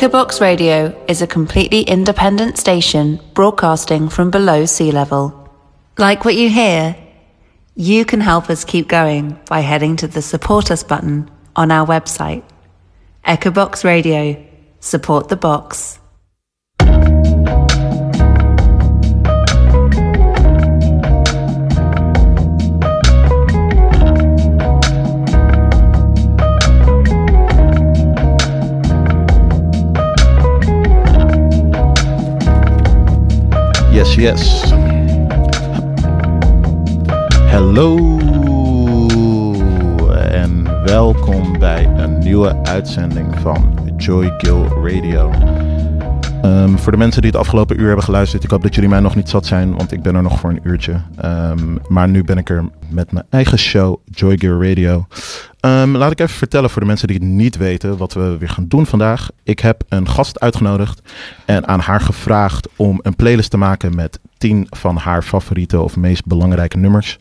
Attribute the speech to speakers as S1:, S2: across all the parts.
S1: Echobox Radio is a completely independent station broadcasting from below sea level. Like what you hear? You can help us keep going by heading to the support us button on our website. Echobox Radio. Support the box.
S2: Yes, yes. Hallo en welkom bij een nieuwe uitzending van Joy Gill Radio. Ehm, voor de mensen die het afgelopen uur hebben geluisterd, ik hoop dat jullie mij nog niet zat zijn, want ik ben er nog voor een uurtje. Ehm, maar nu ben ik er met mijn eigen show, Joy Gear Radio. Ehm, laat ik even vertellen voor de mensen die het niet weten wat we weer gaan doen vandaag. Ik heb een gast uitgenodigd en aan haar gevraagd om een playlist te maken met 10 van haar favoriete of meest belangrijke nummers.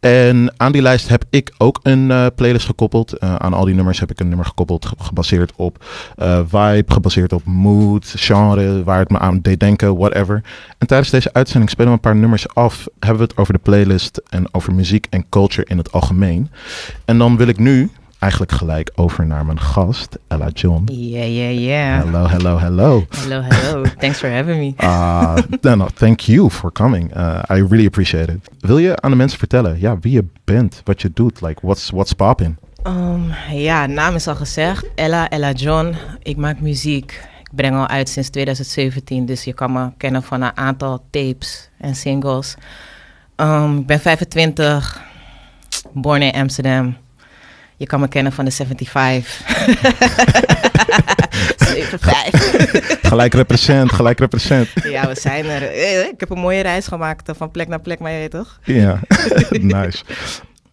S2: En aan die lijst heb ik ook een eh, playlist gekoppeld. Uh, aan al die nummers heb ik een nummer gekoppeld, gebaseerd op uh, vibe, gebaseerd op mood, genre, waar het me aan deed denken, whatever. En tijdens deze uitzending spelen we een paar nummers af. Hebben we het over de playlist en over muziek en culture in het algemeen. En dan wil ik nu eigenlijk gelijk over naar mijn gast, Ella John.
S3: Yeah, yeah, yeah.
S2: Hello, hello, hello.
S3: Hello, hello. Thanks for having me.
S2: Uh, no, no, thank you for coming. Uh, I really appreciate it. Wil je aan de mensen vertellen ja, wie je bent, wat je doet? Like, what's, what's poppin'?
S3: Um, ja, naam is al gezegd. Ella, Ella John. Ik maak muziek. Ik breng al uit sinds 2017, dus je kan me kennen van een aantal tapes en singles. Um, ik ben 25, born in Amsterdam. Je kan me kennen van de 75. 75.
S2: gelijk represent, gelijk represent.
S3: Ja, we zijn er. Eh, Ik heb een mooie reis gemaakt eh, van plek naar plek, maar je weet toch?
S2: Ja, nice.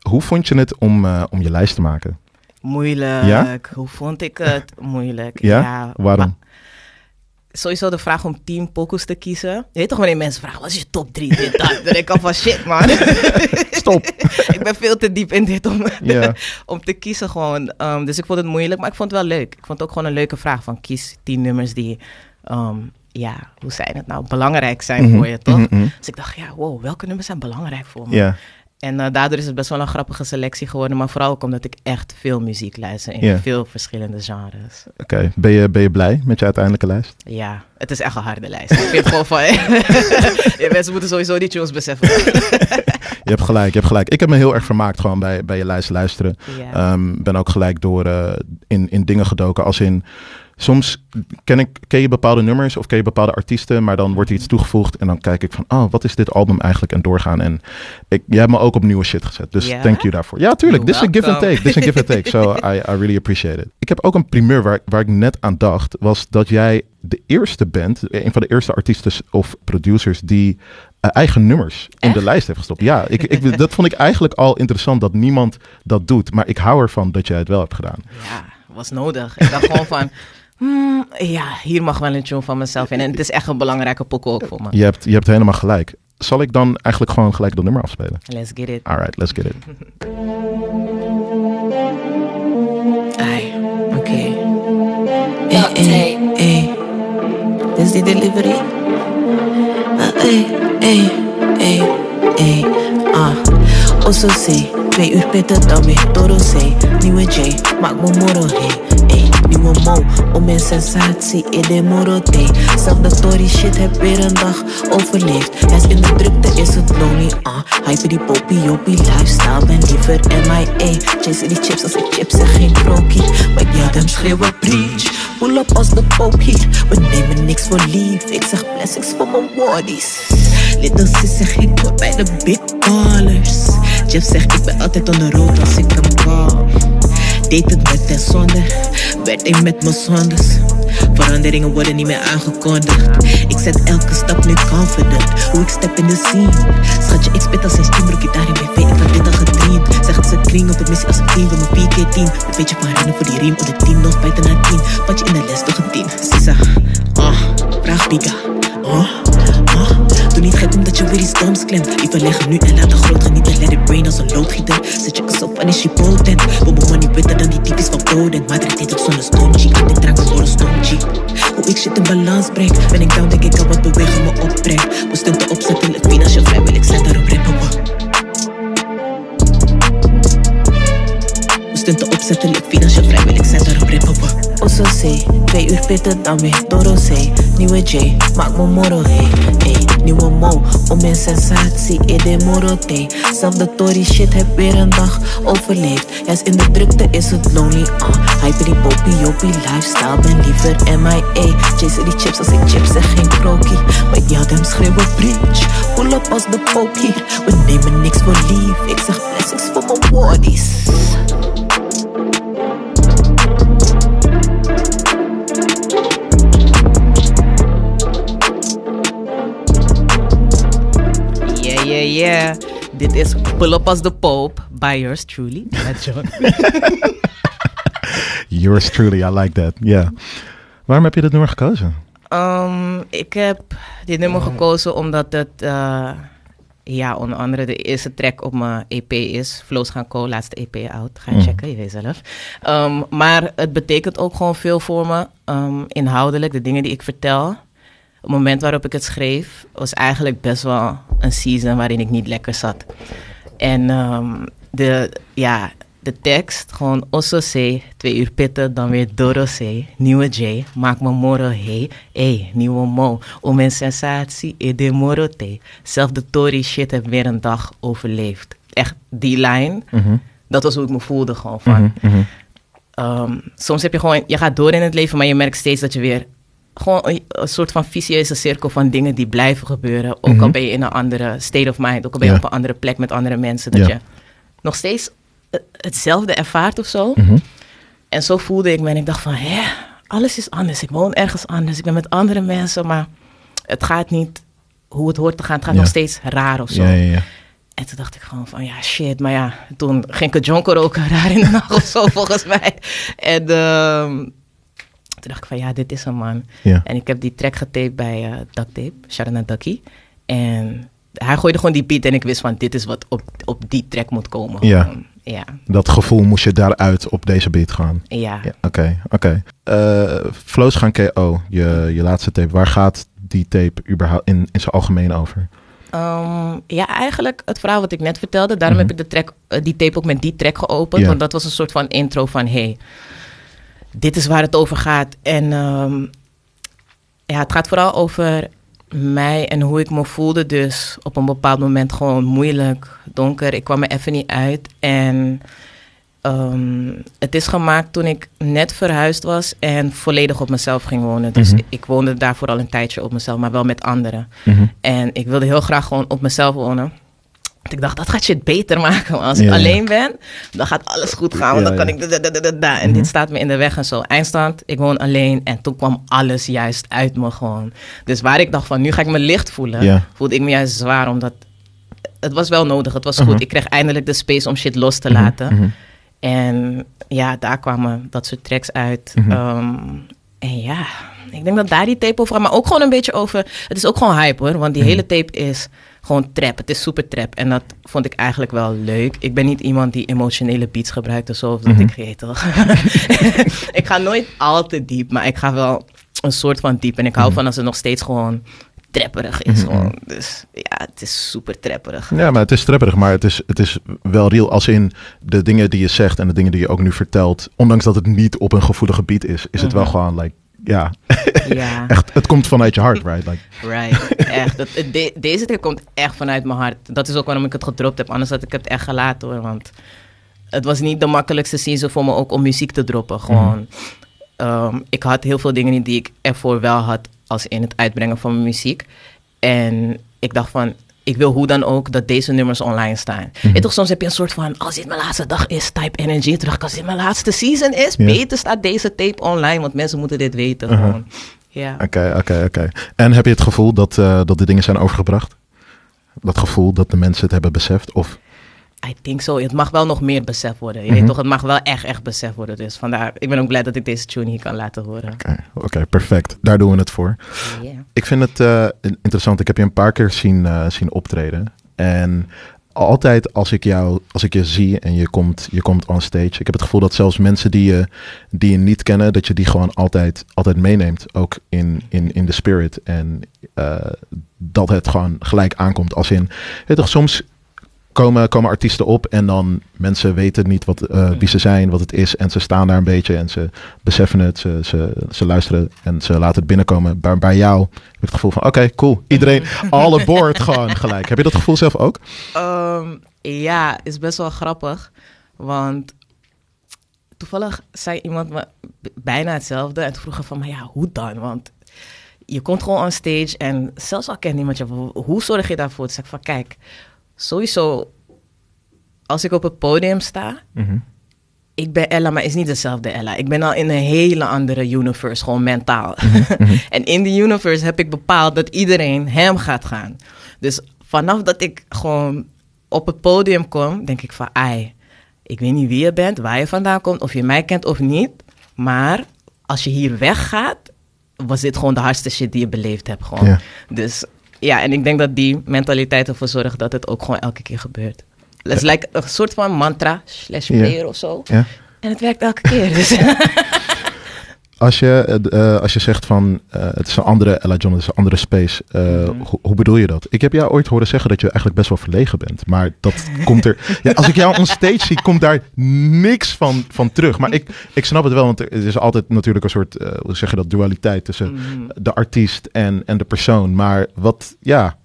S2: Hoe vond je het om, uh, om je lijst te maken?
S3: Moeilijk.
S2: Ja?
S3: Hoe vond ik het? Moeilijk.
S2: Ja?
S3: ja
S2: Waarom?
S3: Sowieso de vraag om tien pokus te kiezen. Je weet toch wanneer mensen vragen, wat is je top drie, dit, dat? Dan denk ik al van, shit man.
S2: Stop.
S3: ik ben veel te diep in dit om, om te kiezen gewoon. Um, dus ik vond het moeilijk, maar ik vond het wel leuk. Ik vond het ook gewoon een leuke vraag van, kies tien nummers die, um, ja, hoe zijn het nou, belangrijk zijn
S2: Mhm,
S3: voor je, toch?
S2: mhm, mhm.
S3: Dus ik dacht, ja, wow, welke nummers zijn belangrijk voor me? En uh, daardoor is het best wel een grappige selectie geworden, maar vooral ook omdat ik echt veel muziek luister in veel verschillende genres.
S2: oké. Ben, je, ben je blij met je uiteindelijke lijst?
S3: Ja, het is echt een harde lijst. Ik vind gewoon van... ja, mensen moeten sowieso die tunes beseffen.
S2: Je hebt gelijk, je hebt gelijk. Ik heb me heel erg vermaakt gewoon bij, bij je lijst luisteren. Ehm, ben ook gelijk door eh, in, in dingen gedoken als in... Soms ken, ik, ken je bepaalde nummers of ken je bepaalde artiesten, maar dan wordt er iets toegevoegd en dan kijk ik van, oh, wat is dit album eigenlijk en doorgaan. En ik, jij hebt me ook op nieuwe shit gezet, dus thank you daarvoor. Ja, tuurlijk, dit is een give and take, dit is een give and take, so I, I really appreciate it. Ik heb ook een primeur waar, waar ik net aan dacht, was dat jij de eerste bent, een van de eerste artiesten of producers die eh, eigen nummers in de lijst heeft gestopt. Ja, ik, ik, dat vond ik eigenlijk al interessant dat niemand dat doet, maar ik hou ervan dat jij het wel hebt gedaan.
S3: ja, was nodig. Ik dacht gewoon van... hmm, ja, hier mag wel een tune van mezelf in. En het is echt een belangrijke pokoe ook voor me.
S2: Je hebt, je hebt helemaal gelijk. Zal ik dan eigenlijk gewoon gelijk dat nummer afspelen?
S3: Let's get it.
S2: Alright, let's get it.
S4: Ay, oké. Eh, eh. Dit is die delivery? Ah, eh, eh, eh, eh. Ah, Osso say, twee uur pitten dan weer Toro say, nieuwe J, maak me moro hey. Nieuwe mo, om mijn sensatie in de morote. Zelfde story shit, heb weer een dag overleefd. Is in de drukte, is het lonely, ah. Hyper die popie, joppie, lifestyle, ben liever MIA. Chase die chips als ik chips en geen krokie. Maar ja, dan schreeuwen preach. Pull up als de poop hier, we nemen niks voor lief. Ik zeg blessings voor mijn waddies. Little sis zeg ik bij de big ballers. Jeff zegt ik ben altijd on the road als ik hem call. Deed het met en zonder, werd ik met mijn zondes. Veranderingen worden niet meer aangekondigd. Ik zet elke stap nu confident. Hoe ik step in de scene. Schatje, ik spit als een steambroekje daar in BV. Ik had dit al gedreamd. Zeg ze kring op een missie als een team. Wil mijn PK10. Een beetje van voor die riem. Op de team, nog spijten naar 10. Wat je in de les toch een 10. Sisa, ah, vraag Pika. Ah, ah. Doe niet gek omdat je weer iets doms klemt. Liever leggen nu en laten groot genieten. Let it rain als een loodgieter. Ze checken zo van is je potent. Bobo money witter dan die typisch van Boden. Maar er deed het zonder stonji. Ik draak een borrel stonji. ik shit in balans breng. Ben ik down, denk ik aan wat bewegen me opbrengt. We stunten opzettelijk, financieel vrij wil ik zet daarop rippen. We stunten opzettelijk, financieel vrij wil ik zet daarop C, twee uur pitten dan weer Doro C. Nieuwe J, maak me moro hey. hey. Nieuwe Mo, om mijn sensatie, ede moro T. Zelfde Tory shit, heb weer een dag overleefd. Juist in de drukte is het lonely, uh. Hyper die popie, jopie, lifestyle, ben liever MIA. Chase die chips als ik chips zeg geen krokie. Maar ja, hem schreeuwen preach. Pull up als de hier, we nemen niks voor lief. Ik zeg blessings voor mijn bodies.
S3: Yeah, yeah, yeah. Dit is Pull Up as the Pope by yours truly, John.
S2: Yours truly, I like that. Ja. Waarom heb je dit nummer gekozen?
S3: Um, ik heb dit nummer gekozen omdat het, eh, ja, onder andere de eerste track op mijn EP is. Flows gaan co, laatste EP out. Ga je checken, je weet zelf. Um, maar het betekent ook gewoon veel voor me, um, inhoudelijk, de dingen die ik vertel. Het moment waarop ik het schreef, was eigenlijk best wel een season waarin ik niet lekker zat. En um, de, ja, de tekst, gewoon Osso C, twee uur pitten, dan weer Doro C, nieuwe J, maak me moro hey, hey, nieuwe Mo, om een sensatie, e de moro T. Zelf de Tory shit heb weer een dag overleefd. Echt, die lijn, dat was hoe ik me voelde gewoon van. Um, soms heb je gewoon, je gaat door in het leven, maar je merkt steeds dat je weer gewoon een, soort van vicieuze cirkel van dingen die blijven gebeuren. Ook al ben je in een andere state of mind, ook al ben je
S2: Ja.
S3: op een andere plek met andere mensen, dat
S2: Ja.
S3: je nog steeds eh, hetzelfde ervaart of zo.
S2: Mhm.
S3: En zo voelde ik me en ik dacht van, hè, alles is anders. Ik woon ergens anders, ik ben met andere mensen, maar het gaat niet hoe het hoort te gaan. Het gaat
S2: Ja.
S3: nog steeds raar of zo.
S2: Ja, ja, ja.
S3: En toen dacht ik gewoon van, ja, shit. Maar ja, toen ging ik een jonko roken, raar in de nacht of zo, volgens mij. En ehm, toen dacht ik van, ja, dit is een man.
S2: Ja.
S3: En ik heb die track getaped bij Duct Tape, Sharana Ducky. En hij gooide gewoon die beat en ik wist van, dit is wat op, op die track moet komen.
S2: Ja.
S3: Ja,
S2: Dat gevoel moest je daaruit op deze beat gaan.
S3: ja.
S2: Ja, oké, oké. Eh, Flows gaan KO, je, je laatste tape. Waar gaat die tape überhaupt in, in zijn algemeen over?
S3: Ehm, ja, eigenlijk het verhaal wat ik net vertelde. Daarom heb ik de track, eh, die tape ook met die track geopend. Want dat was een soort van intro van... hey, dit is waar het over gaat. En ehm, ja, het gaat vooral over mij en hoe ik me voelde. Dus op een bepaald moment gewoon moeilijk, donker. Ik kwam er even niet uit. En ehm, het is gemaakt toen ik net verhuisd was en volledig op mezelf ging wonen. Dus
S2: Mhm.
S3: ik woonde daarvoor al een tijdje op mezelf, maar wel met anderen.
S2: Mhm.
S3: En ik wilde heel graag gewoon op mezelf wonen. Ik dacht, dat gaat shit beter maken. Als ik
S2: ja.
S3: alleen ben, dan gaat alles goed gaan. Want dan kan ik... da-. En
S2: Mhm.
S3: dit staat me in de weg en zo. Eindstand, ik woon alleen. En toen kwam alles juist uit me gewoon. Dus waar ik dacht van, nu ga ik me licht voelen. Voelde ik me juist zwaar, omdat... Het was wel nodig, het was
S2: Mhm.
S3: goed. Ik kreeg eindelijk de space om shit los te
S2: Mhm,
S3: laten.
S2: mhm.
S3: En ja, daar kwamen dat soort tracks uit.
S2: Mhm.
S3: Ehm, en ja, ik denk dat daar die tape over gaat. Maar ook gewoon een beetje over... Het is ook gewoon hype hoor. Want die
S2: Mhm.
S3: hele tape is gewoon trap. Het is super trap. En dat vond ik eigenlijk wel leuk. Ik ben niet iemand die emotionele beats gebruikt of zo. Of dat
S2: Mhm.
S3: ik weet toch. ik ga nooit al te diep. Maar ik ga wel een soort van diep. En ik hou
S2: Mhm.
S3: van als het nog steeds gewoon trapperig is.
S2: Mhm.
S3: Dus ja, het is super trapperig.
S2: Ja, maar het is trapperig, maar het is, het is wel real. Als in de dingen die je zegt en de dingen die je ook nu vertelt. Ondanks dat het niet op een gevoelig gebied is, is het wel gewoon, like, ja,
S3: Ja.
S2: echt, het komt vanuit je hart, right? Like,
S3: Right, echt. Dat, de- deze track komt echt vanuit mijn hart. Dat is ook waarom ik het gedropt heb. Anders had ik het echt gelaten hoor. Want het was niet de makkelijkste season voor me ook om muziek te droppen. Gewoon, ehm, ik had heel veel dingen die ik ervoor wel had als in het uitbrengen van mijn muziek. En ik dacht van, ik wil hoe dan ook dat deze nummers online staan. En toch soms heb je een soort van, als dit mijn laatste dag is, type energy. Ik, als dit mijn laatste season is, beter staat deze tape online. Want mensen moeten dit weten gewoon. Ja.
S2: Oké, oké, oké. En heb je het gevoel dat, eh, dat de dingen zijn overgebracht? Dat gevoel dat de mensen het hebben beseft? Of,
S3: I think so. Het mag wel nog meer besef worden. Je
S2: Mhm.
S3: weet toch, het mag wel echt, echt besef worden. Dus vandaar, ik ben ook blij dat ik deze tune hier kan laten horen.
S2: oké, perfect. Daar doen we het voor.
S3: Yeah.
S2: Ik vind het eh, interessant. Ik heb je een paar keer zien, eh, zien optreden. En altijd als ik jou, als ik je zie en je komt, je komt on stage. Ik heb het gevoel dat zelfs mensen die je, die je niet kennen, dat je die gewoon altijd, altijd meeneemt. Ook in, in, in de spirit. En uh, dat het gewoon gelijk aankomt. Als in, weet toch, soms komen, komen artiesten op en dan mensen weten niet wat, uh, wie ze zijn, wat het is. En ze staan daar een beetje en ze beseffen het, ze, ze, ze luisteren en ze laten het binnenkomen. Bij, bij jou heb ik het gevoel van oké, cool. Iedereen, alle boord gewoon gelijk. Heb je dat gevoel zelf ook?
S3: Um, ja, is best wel grappig. Want toevallig zei iemand me bijna hetzelfde. En toen vroeg van, maar ja, hoe dan? Want je komt gewoon on stage en zelfs al kent niemand je, hoe zorg je daarvoor? Toen zei ik van, kijk, sowieso, als ik op het podium sta,
S2: Mhm.
S3: ik ben Ella, maar is niet dezelfde Ella. Ik ben al in een hele andere universe, gewoon mentaal. en in die universe heb ik bepaald dat iedereen hem gaat gaan. Dus vanaf dat ik gewoon op het podium kom, denk ik van, ai, ik weet niet wie je bent, waar je vandaan komt, of je mij kent of niet. Maar als je hier weggaat, was dit gewoon de hardste shit die je beleefd hebt. Gewoon.
S2: Ja.
S3: Dus ja, en ik denk dat die mentaliteit ervoor zorgt dat het ook gewoon elke keer gebeurt. Het is like een soort van mantra slash
S2: Ja.
S3: prayer of zo.
S2: Ja.
S3: En het werkt elke keer. Dus.
S2: Als je, eh, eh, als je zegt van eh, het is een andere Ella John, het is een andere space,
S3: Mhm.
S2: ho- hoe bedoel je dat? Ik heb jou ooit horen zeggen dat je eigenlijk best wel verlegen bent, maar dat komt er. Ja, als ik jou on stage zie, komt daar niks van, van terug. Maar ik, ik snap het wel, want er is altijd natuurlijk een soort, hoe zeg je dat, dualiteit tussen
S3: Mhm.
S2: de artiest en, en de persoon. Maar wat, ja,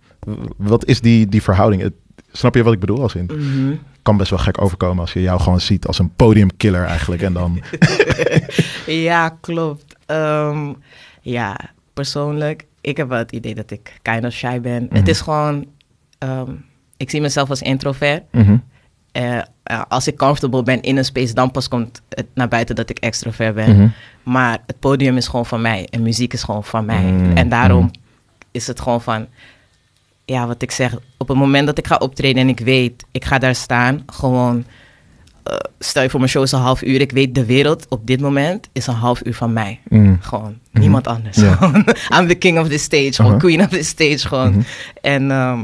S2: wat is die, die verhouding? Het- snap je wat ik bedoel? Als in,
S3: Mhm.
S2: Kan best wel gek overkomen als je jou gewoon ziet als een podiumkiller eigenlijk. En dan,
S3: Ja, klopt. Ehm, ja, persoonlijk, ik heb wel het idee dat ik kind of shy ben.
S2: Mhm.
S3: Het is gewoon, ehm, ik zie mezelf als introvert.
S2: Mhm.
S3: Eh, eh, als ik comfortable ben in een space, dan pas komt het naar buiten dat ik extrovert ben.
S2: Mhm.
S3: Maar het podium is gewoon van mij en muziek is gewoon van mij.
S2: Mm,
S3: En daarom
S2: mm.
S3: is het gewoon van, ja, wat ik zeg, op het moment dat ik ga optreden en ik weet, ik ga daar staan, gewoon, eh, stel je voor mijn show is een half uur, ik weet de wereld op dit moment is een half uur van mij.
S2: Mm.
S3: Gewoon, niemand anders. I'm the king of the stage, gewoon
S2: Uh-huh.
S3: queen of the stage, gewoon.
S2: Mhm.
S3: En ehm,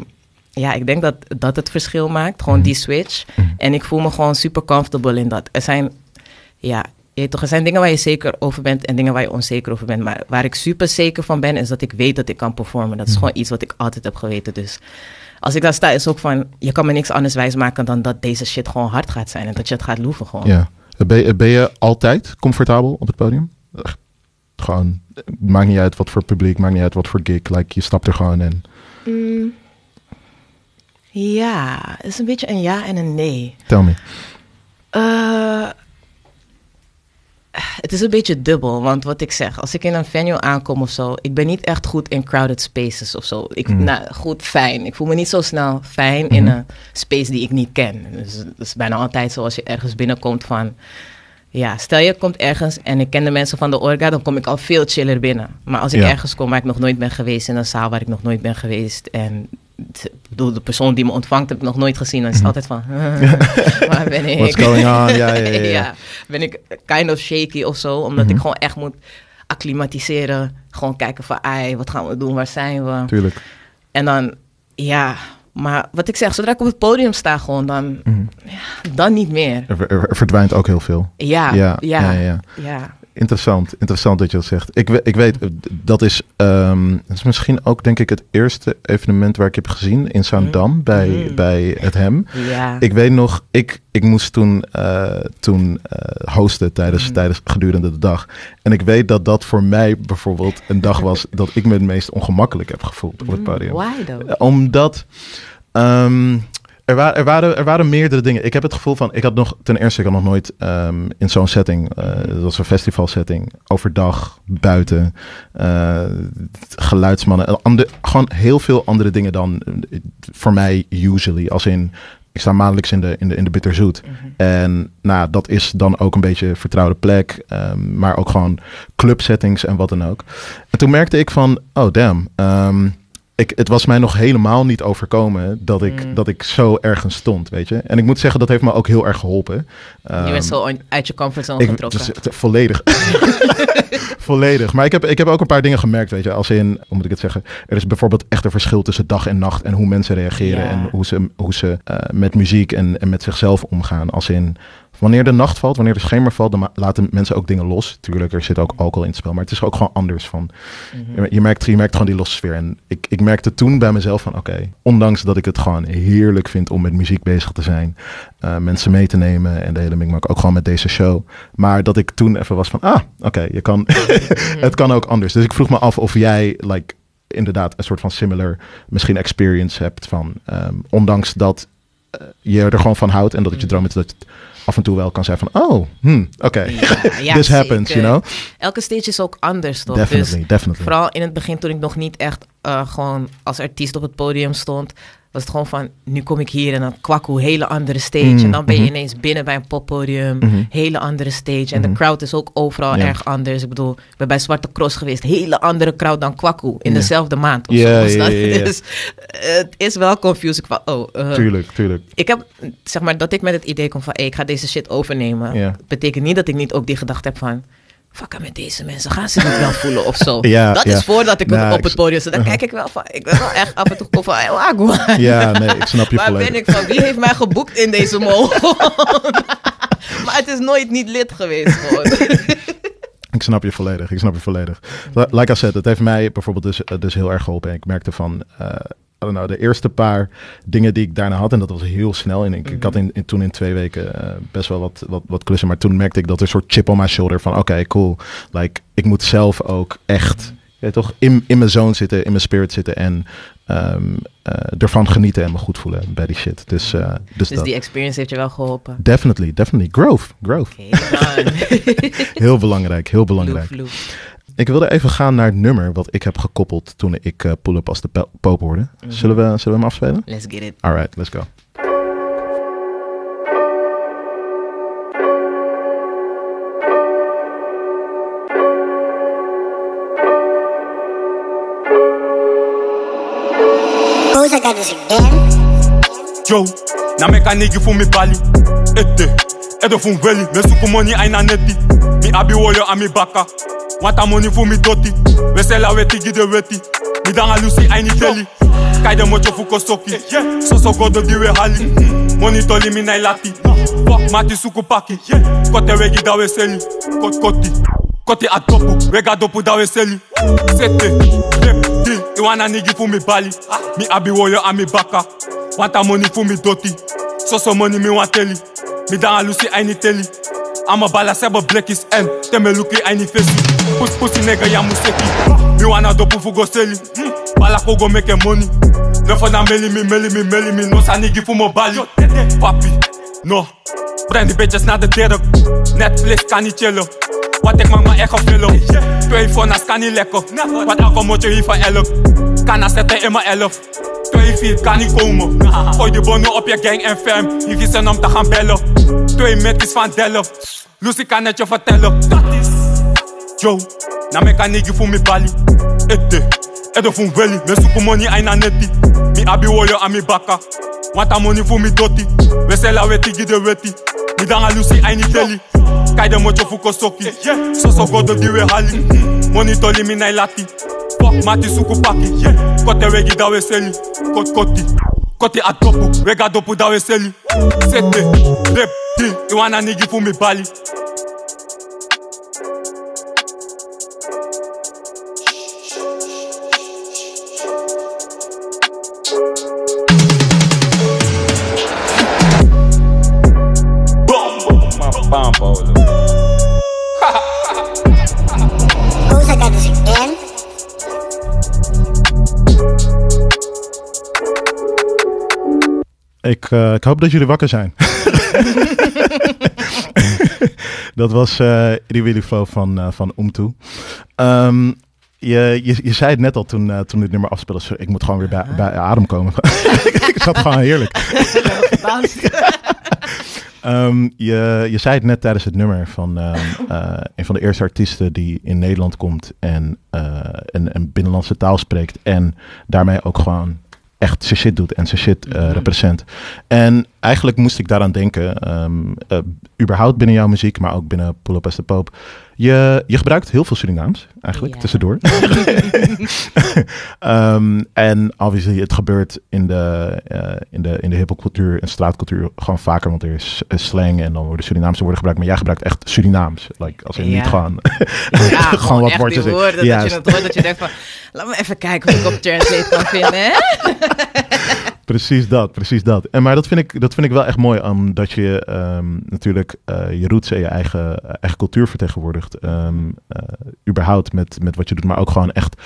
S3: ja, ik denk dat dat het verschil maakt, gewoon
S2: Mhm.
S3: die switch.
S2: Mhm.
S3: En ik voel me gewoon super comfortable in dat. Er zijn, ja, je toch, er zijn dingen waar je zeker over bent en dingen waar je onzeker over bent. Maar waar ik super zeker van ben, is dat ik weet dat ik kan performen. Dat is
S2: Mhm.
S3: gewoon iets wat ik altijd heb geweten. Dus als ik daar sta, is ook van, je kan me niks anders wijsmaken dan dat deze shit gewoon hard gaat zijn. En dat je het gaat loeven gewoon.
S2: Ja. Ben je, ben je altijd comfortabel op het podium? Echt, Gewoon, maakt niet uit wat voor publiek, maakt niet uit wat voor gig. Like, je stapt er gewoon in.
S3: Mm. Ja, het is een beetje een ja en een nee.
S2: Tell me.
S3: Eh, het is een beetje dubbel, want wat ik zeg, als ik in een venue aankom of zo, ik ben niet echt goed in crowded spaces of zo. Ik,
S2: Mm.
S3: nou, goed, fijn. Ik voel me niet zo snel fijn in
S2: Mhm.
S3: een space die ik niet ken. Dus het is bijna altijd zo als je ergens binnenkomt van, ja, stel je komt ergens en ik ken de mensen van de orga, dan kom ik al veel chiller binnen. Maar als ik
S2: Ja.
S3: ergens kom waar ik nog nooit ben geweest, in een zaal waar ik nog nooit ben geweest en bedoel, de persoon die me ontvangt heb ik nog nooit gezien, dan is het altijd van, waar ben ik?
S2: What's going on? Ja, ja, ja. ja.
S3: ja, ben ik kind of shaky of zo. Omdat
S2: Mhm.
S3: ik gewoon echt moet acclimatiseren. Gewoon kijken van, ai, wat gaan we doen? Waar zijn we?
S2: Tuurlijk.
S3: En dan, ja, maar wat ik zeg, zodra ik op het podium sta gewoon, dan,
S2: Mhm.
S3: dan niet meer.
S2: Er, er- er verdwijnt ook heel veel.
S3: Ja,
S2: Ja,
S3: ja,
S2: ja,
S3: ja.
S2: Interessant, interessant dat je dat zegt. Ik, ik weet, eh, dat is, ehm, dat is misschien ook denk ik het eerste evenement waar ik heb gezien in Zaandam bij,
S3: Mhm.
S2: bij het Hem.
S3: Ja.
S2: Ik weet nog, ik, ik moest toen, eh, toen eh, hosten tijdens,
S3: Mhm.
S2: tijdens gedurende de dag. En ik weet dat dat voor mij bijvoorbeeld een dag was dat ik me het meest ongemakkelijk heb gevoeld op het podium.
S3: Mm, Why though?
S2: Omdat ehm, er, wa er, waren, er waren meerdere dingen. Ik heb het gevoel van, ik had nog, ten eerste, ik had nog nooit ehm, in zo'n setting, eh dat was een festivalsetting, overdag, buiten, eh, geluidsmannen, en ander- gewoon heel veel andere dingen dan eh, voor mij usually. Als in, ik sta maandelijks in de, in de, in de Bitterzoet.
S3: Mhm.
S2: En nou, dat is dan ook een beetje vertrouwde plek. ehm, maar ook gewoon clubsettings en wat dan ook. En toen merkte ik van, oh damn. ehm, ik, het was mij nog helemaal niet overkomen dat ik,
S3: Mm.
S2: dat ik zo ergens stond, weet je. En ik moet zeggen, dat heeft me ook heel erg geholpen.
S3: je
S2: Ehm,
S3: bent zo on- uit je comfortzone
S2: ik,
S3: getrokken.
S2: dus, het- volledig. Volledig. Maar ik heb, ik heb ook een paar dingen gemerkt, weet je. Als in, hoe moet ik het zeggen? Er is bijvoorbeeld echt een verschil tussen dag en nacht en hoe mensen reageren
S3: Ja.
S2: en hoe ze, hoe ze eh, met muziek en, en met zichzelf omgaan. Als in, wanneer de nacht valt, wanneer de schemer valt, dan laten mensen ook dingen los. Tuurlijk, er zit ook alcohol in het spel, maar het is ook gewoon anders van. Je, je merkt, je merkt gewoon die losse sfeer. En ik, ik merkte toen bij mezelf van, oké, ondanks dat ik het gewoon heerlijk vind om met muziek bezig te zijn, eh, mensen mee te nemen en de hele maar ook gewoon met deze show. Maar dat ik toen even was van, ah, oké, je kan, het kan ook anders. Dus ik vroeg me af of jij, like, inderdaad een soort van similar, misschien experience hebt van, ehm, ondanks dat eh, je er gewoon van houdt en dat het je droom is, dat het af en toe wel kan zijn van, oh, hmm, oké,
S3: ja,
S2: this happens, you know?
S3: Elke stage is ook anders, toch?
S2: Definitely,
S3: dus
S2: definitely.
S3: Vooral in het begin toen ik nog niet echt eh, gewoon als artiest op het podium stond, was het gewoon van, nu kom ik hier en dan kwakkoe, hele andere stage.
S2: Mm,
S3: en dan ben je
S2: mhm.
S3: ineens binnen bij een poppodium,
S2: Mhm.
S3: hele andere stage. En de crowd is ook overal
S2: Ja.
S3: erg anders. Ik bedoel, ik ben bij Zwarte Cross geweest, hele andere crowd dan kwakkoe in
S2: Ja.
S3: dezelfde maand. Of
S2: Ja,
S3: zo. Dus het is wel confusing van, oh, eh,
S2: Tuurlijk, tuurlijk.
S3: ik heb, zeg maar, dat ik met het idee kom van, hey, ik ga deze shit overnemen. Betekent niet dat ik niet ook die gedachte heb van, fuck met deze mensen, gaan ze het wel voelen of zo.
S2: Ja,
S3: dat
S2: ja.
S3: is voordat ik
S2: Nou,
S3: op
S2: ik-
S3: het podium zit. Dan
S2: Uh-huh.
S3: kijk ik wel van, ik ben wel echt af en toe van, hey, wagwan.
S2: Ja, nee, ik snap je
S3: Waar
S2: volledig.
S3: ben ik van? Wie heeft mij geboekt in deze mol? maar het is nooit niet lid geweest gewoon.
S2: Ik snap je volledig. Ik snap je volledig. Li- Like I said, het heeft mij bijvoorbeeld dus, eh, dus heel erg geholpen. Ik merkte van, eh, I don't know, de eerste paar dingen die ik daarna had, en dat was heel snel. En ik, ik had in, in- toen in twee weken eh, best wel wat, wat, wat klussen. Maar toen merkte ik dat er een soort chip on my shoulder van, oké, cool. Like, ik moet zelf ook echt, ja, toch, in, in mijn zone zitten, in mijn spirit zitten. En ehm, eh, ervan genieten en me goed voelen bij die shit. Dus, eh, dus,
S3: Dus
S2: dat.
S3: die experience heeft je wel geholpen.
S2: Definitely, definitely. Growth, growth. Heel belangrijk, heel belangrijk. Ik wilde even gaan naar het nummer wat ik heb gekoppeld toen ik eh, Pull Up als de Pope hoorde. Zullen, we, zullen we hem afspelen?
S3: Let's get it.
S2: Alright, let's go.
S5: Who's I got this again?
S6: Yo, na me kanegi fu mi bali. Ete, edo fu welly. Me suku money aina neti. Mi abi woyo a mi baka. Wanta money fu mi doti. We sella weti gide weti. Mi danga lusi aini teli. Kai de mocho fu kostoki. So so godo di we hali. Money toli mi nai lati. Fuck mati suku paki. Kote wegi da we seli. Kot koti. Koti adopu, wega dopu da we seli. Sete, dep, di, iwana nigi fu mi bali. Mi abi woyo a mi baka. Wanta money fu mi doti. So so money mi wan teli. Mi danga lusi aini teli. I'ma bala sebo blekis en teme luki aini fesi. Put pussy nigga ya museki. Mi wana dopu fu go seli. Bala ko go make money. No for na meli mi meli mi meli mi no sa nigi fu mo bali. Papi, no. Breng die bitches naar de dirk. Netflix kan niet chillen. Wat ik maak me echt film. Twee fona's kan niet lekker. Want elke motje hier van elk. Kan na zetten in mijn elf. Twee vier kan niet komen. Gooi die bonnen op je gang en fam. Hier vissen om te gaan bellen. Twee metjes van Delft. Lucy kan het je vertellen. Dat is. Yo, na me kan nigi fu mi bali. Ete, edo fu welly. Me suku money aina neti. Mi abi woyo a mi baka. Wanta money fu mi doti. We sella weti gide weti. Mi danga lucy aini teli. Kai de mocho fu kosoki. Eh, so so godo di we hali. Mm-hmm. Money toli mi nai Mati sukupaki, kou paki Kote we da dawe kote, Kote koti Kote adopu We ga dopu dawe seli. Sete Rep Ti Iwana nigi pou mi bali. Bam, Paulo.
S2: Ik, eh, ik hoop dat jullie wakker zijn. dat was eh Iri Willy Flow van, eh van Umtu. Ehm, je, je, je zei het net al toen, toen dit nummer afspeelde. Ik moet gewoon weer bij, bij adem komen. ik zat gewoon heerlijk. Ehm, je, je zei het net tijdens het nummer van ehm, eh, een van de eerste artiesten die in Nederland komt en eh, een, een binnenlandse taal spreekt en daarmee ook gewoon echt zijn shit doet en zijn shit eh represent. En eigenlijk moest ik daaraan denken. ehm, eh, überhaupt binnen jouw muziek, maar ook binnen Pull Up as the Pope. Je, je gebruikt heel veel Surinaams, eigenlijk,
S3: Ja.
S2: tussendoor. Ehm, en obviously, het gebeurt in de, eh in de, in de en straatcultuur gewoon vaker. Want er is slang en dan worden Surinaamse woorden gebruikt. Maar jij gebruikt echt Surinaams. Like, als in
S3: Ja.
S2: niet gewoon...
S3: Ja,
S2: Gewoon
S3: gewoon
S2: wat woordjes
S3: woorden, dat je het hoort, dat je denkt van... Laat me even kijken of ik op Translate kan vinden?
S2: Precies dat, precies dat. En maar dat vind ik, dat vind ik wel echt mooi, omdat je ehm, natuurlijk eh, je roots en je eigen, eigen cultuur vertegenwoordigt. eh, überhaupt met, met wat je doet, maar ook gewoon echt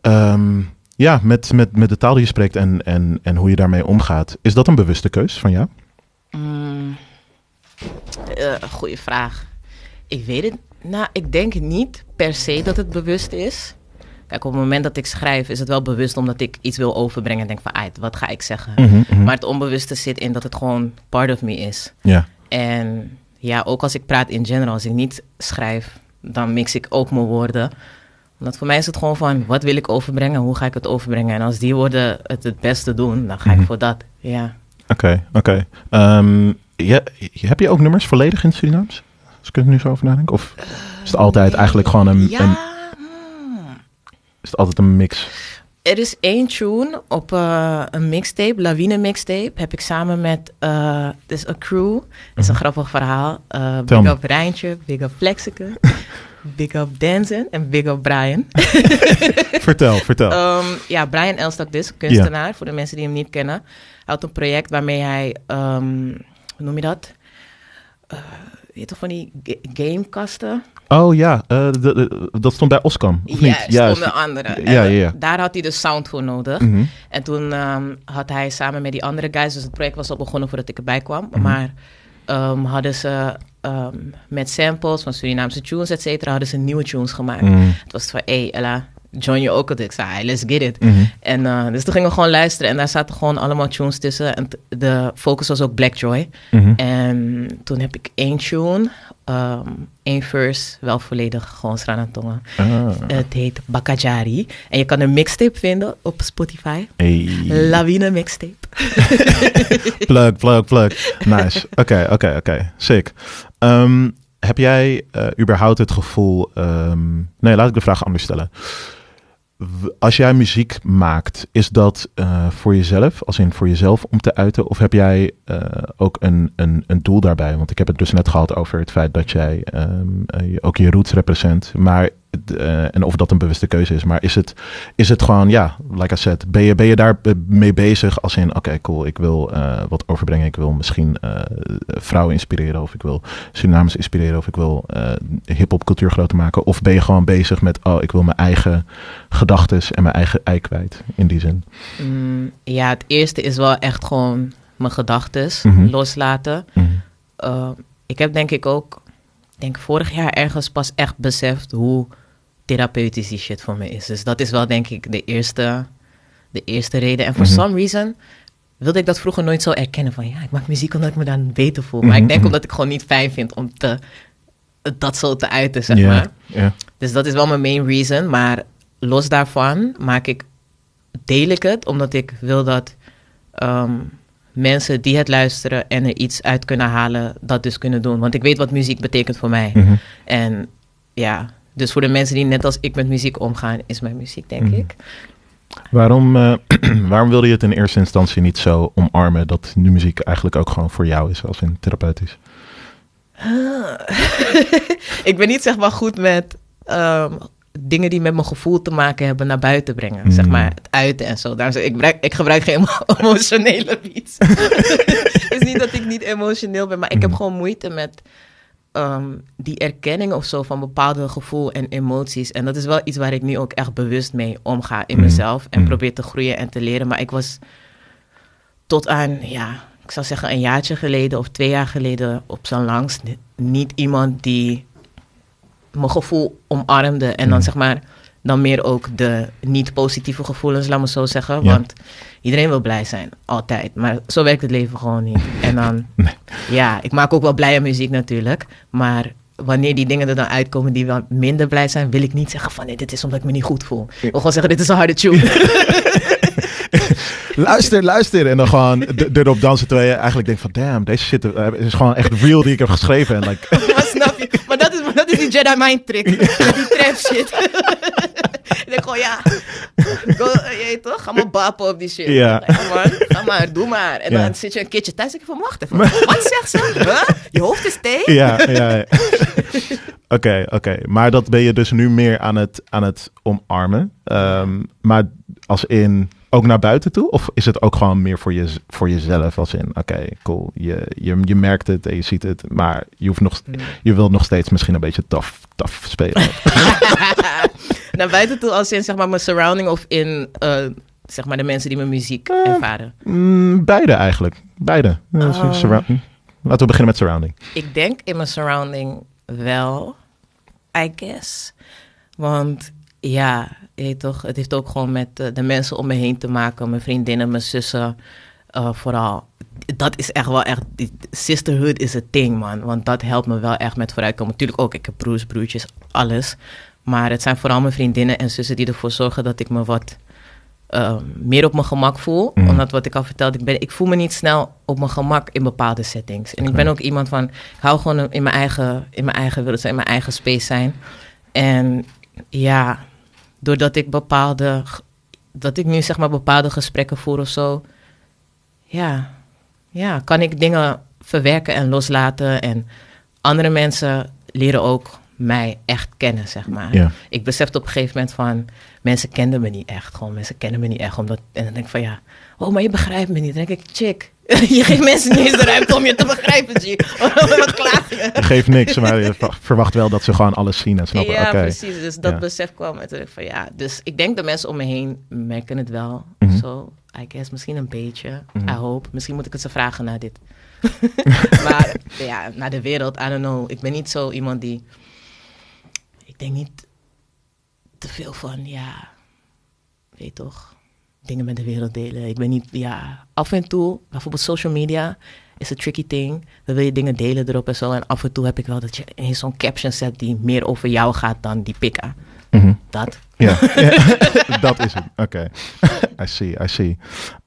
S2: ehm, ja, met, met, met de taal die je spreekt en, en, en hoe je daarmee omgaat. Is dat een bewuste keus van jou?
S3: Mm, eh, goeie vraag. Ik weet het. Nou, ik denk niet per se dat het bewust is. Kijk, op het moment dat ik schrijf, is het wel bewust omdat ik iets wil overbrengen. En denk van, "Aight, wat ga ik zeggen?
S2: Mhm, mhm.
S3: Maar het onbewuste zit in dat het gewoon part of me is.
S2: Ja,
S3: En ja, ook als ik praat in general, als ik niet schrijf, dan mix ik ook mijn woorden. Omdat voor mij is het gewoon van, wat wil ik overbrengen? Hoe ga ik het overbrengen? En als die woorden het het beste doen, dan ga ik
S2: Mhm.
S3: voor dat. Ja.
S2: oké, oké. Ehm, heb je ook nummers volledig in het Surinaams? Als ik er nu zo over nadenk? Of is het altijd eigenlijk gewoon een,
S3: Ja,
S2: een. Is het altijd een mix?
S3: Er is één tune op eh, een mixtape, Lawine mixtape. Heb ik samen met, het is een crew. Het is een grappig verhaal.
S2: Tel
S3: big
S2: me.
S3: up Rijntje, big up Flexike, big up Denzen en big up Brian.
S2: vertel, vertel.
S3: Ehm, ja, Brian Elstak dus, kunstenaar, voor de mensen die hem niet kennen. Hij had een project waarmee hij, ehm, hoe noem je dat? Weet je toch van die ga- gamekasten?
S2: Oh ja, eh, de- de- dat stond bij Oscam, of
S3: Juist,
S2: niet?
S3: onder andere.
S2: Ja, ja, ja.
S3: Daar had hij de sound voor nodig.
S2: Mhm.
S3: En toen ehm, had hij samen met die andere guys, dus het project was al begonnen voordat ik erbij kwam,
S2: Mhm.
S3: maar ehm, hadden ze ehm, met samples van Surinaamse tunes, et cetera, hadden ze nieuwe tunes gemaakt.
S2: Mhm.
S3: Het was van, hé hey, Ella, join je ook het? Ik zei, hey, let's get it.
S2: Mhm.
S3: En eh, dus toen gingen we gewoon luisteren en daar zaten gewoon allemaal tunes tussen. En de focus was ook Black Joy.
S2: Mhm.
S3: En toen heb ik één tune, ehm, één verse, wel volledig gewoon Sranatongen.
S2: Ah.
S3: Het heet Bakajari. En je kan een mixtape vinden op Spotify.
S2: Hey.
S3: Lawine mixtape.
S2: Plug, plug, plug. Nice. Oké, oké, oké. Sick. Ehm, heb jij eh, überhaupt het gevoel... ehm, nee, laat ik de vraag anders stellen. Als jij muziek maakt, is dat eh, voor jezelf, als in voor jezelf om te uiten? Of heb jij eh, ook een, een, een doel daarbij? Want ik heb het dus net gehad over het feit dat jij ehm, eh, ook je roots represent. Maar, en of dat een bewuste keuze is. Maar is het, is het gewoon, ja, like I said, ben je, ben je daar eh, mee bezig als in, oké, cool, ik wil eh, wat overbrengen. Ik wil misschien eh, vrouwen inspireren of ik wil Surinamers inspireren of ik wil eh hip-hop cultuur groter maken. Of ben je gewoon bezig met, oh, ik wil mijn eigen gedachten en mijn eigen ei kwijt in die zin.
S3: Mm, ja, het eerste is wel echt gewoon mijn gedachten
S2: Mhm.
S3: loslaten.
S2: Mhm.
S3: Uh, ik heb denk ik ook, denk vorig jaar ergens pas echt beseft hoe therapeutisch die shit voor me is. Dus dat is wel denk ik de eerste, de eerste reden. En for
S2: Mhm.
S3: some reason wilde ik dat vroeger nooit zo erkennen van ja, ik maak muziek omdat ik me dan beter voel. Maar ik denk
S2: mhm.
S3: omdat ik gewoon niet fijn vind om te, dat zo te uiten, zeg maar. Dus dat is wel mijn main reason. Maar los daarvan maak ik, deel ik het omdat ik wil dat ehm, mensen die het luisteren en er iets uit kunnen halen, dat dus kunnen doen. Want ik weet wat muziek betekent voor mij.
S2: Mhm.
S3: En ja, dus voor de mensen die net als ik met muziek omgaan, is mijn muziek, denk
S2: Mhm.
S3: ik.
S2: Waarom, eh, waarom wilde je het in eerste instantie niet zo omarmen dat nu muziek eigenlijk ook gewoon voor jou is als in therapeutisch?
S3: ik ben niet zeg maar goed met ehm, dingen die met mijn gevoel te maken hebben naar buiten brengen. Zeg
S2: Mm.
S3: maar het uiten en zo. Daarom ik, ik, gebruik, ik gebruik geen emo- emotionele beats. Het is niet dat ik niet emotioneel ben, maar ik heb
S2: Mm.
S3: gewoon moeite met ehm, die erkenning of zo van bepaalde gevoel en emoties. En dat is wel iets waar ik nu ook echt bewust mee omga in
S2: Mm.
S3: mezelf. En
S2: Mm.
S3: probeer te groeien en te leren. Maar ik was tot aan, ja, ik zou zeggen een jaartje geleden of twee jaar geleden op zijn langst ni- niet iemand die mijn gevoel omarmde. En dan
S2: Mm.
S3: zeg maar, dan meer ook de niet positieve gevoelens, laat me zo zeggen.
S2: Ja.
S3: Want iedereen wil blij zijn, altijd. Maar zo werkt het leven gewoon niet. En dan,
S2: Nee.
S3: ja, ik maak ook wel blije muziek natuurlijk. Maar wanneer die dingen er dan uitkomen die wel minder blij zijn, wil ik niet zeggen van nee, dit is omdat ik me niet goed voel. Ik wil gewoon zeggen, dit is een harde tune.
S2: luister, luister. En dan gewoon erop dansen terwijl je eigenlijk denkt van, damn, deze shit eh, is gewoon echt real die ik heb geschreven. En like,
S3: Maar snap je? Maar dat is, maar dat is die Jedi mind trick. Die trap shit. ik denk gewoon, ja. Go, je weet toch? Ga maar bappen op die shit.
S2: Ja.
S3: Man. Ga maar, doe maar. En
S2: Ja.
S3: dan zit je een keertje thuis en je van, wacht even. Wat zegt ze? Huh? Je hoofd is thee?
S2: ja, ja. ja. Oké, oké. Maar dat ben je dus nu meer aan het, aan het omarmen. Ehm, maar als in ook naar buiten toe? Of is het ook gewoon meer voor, je, voor jezelf? Als in, oké, cool. Je, je, je merkt het en je ziet het. Maar je, hoeft nog, je wilt nog steeds misschien een beetje tough, tough spelen.
S3: Naar buiten toe als in zeg maar mijn surrounding of in eh, zeg maar de mensen die mijn muziek ervaren.
S2: Mm, beide eigenlijk. Beide.
S3: Oh.
S2: Laten we beginnen met surrounding.
S3: Ik denk in mijn surrounding wel, I guess. Want ja, je toch, het heeft ook gewoon met eh, de mensen om me heen te maken. Mijn vriendinnen, mijn zussen, eh, vooral. Dat is echt wel echt, sisterhood is het ding, man. Want dat helpt me wel echt met vooruitkomen. Natuurlijk ook, ik heb broers, broertjes, alles. Maar het zijn vooral mijn vriendinnen en zussen die ervoor zorgen dat ik me wat eh, meer op mijn gemak voel.
S2: Mhm.
S3: Omdat wat ik al vertelde, ik, ben, ik voel me niet snel op mijn gemak in bepaalde settings. En ik ben ook iemand van, ik hou gewoon in mijn eigen, in mijn eigen wereld zijn, in mijn eigen space zijn. En ja, doordat ik bepaalde, dat ik nu zeg maar bepaalde gesprekken voer of zo, ja, ja, kan ik dingen verwerken en loslaten. En andere mensen leren ook mij echt kennen, zeg maar.
S2: Ja.
S3: Ik besefte op een gegeven moment van, mensen kenden me niet echt. Gewoon, mensen kennen me niet echt. Omdat, en dan denk ik van, ja, oh, maar je begrijpt me niet. Dan denk ik, chick, je geeft mensen niet eens de ruimte om je te begrijpen, G. Wat klaag je?
S2: Je geeft niks, maar je ver- verwacht wel dat ze gewoon alles zien en snappen.
S3: Ja, precies. Dus dat
S2: Ja.
S3: besef kwam ik van ja. Dus ik denk de mensen om me heen merken het wel.
S2: Mhm.
S3: Zo, I guess, misschien een beetje.
S2: Mhm.
S3: I hope. Misschien moet ik het ze vragen na dit. maar ja, naar de wereld, I don't know. Ik ben niet zo iemand die... Ik denk niet te veel van, ja... Weet toch, dingen met de wereld delen. Ik ben niet, ja... Af en toe, bijvoorbeeld social media is een tricky thing. Dan wil je dingen delen erop en zo. En af en toe heb ik wel dat je ineens zo'n caption zet die meer over jou gaat dan die pika.
S2: Mhm.
S3: Dat.
S2: Ja, dat is het. Oké. I see, I see.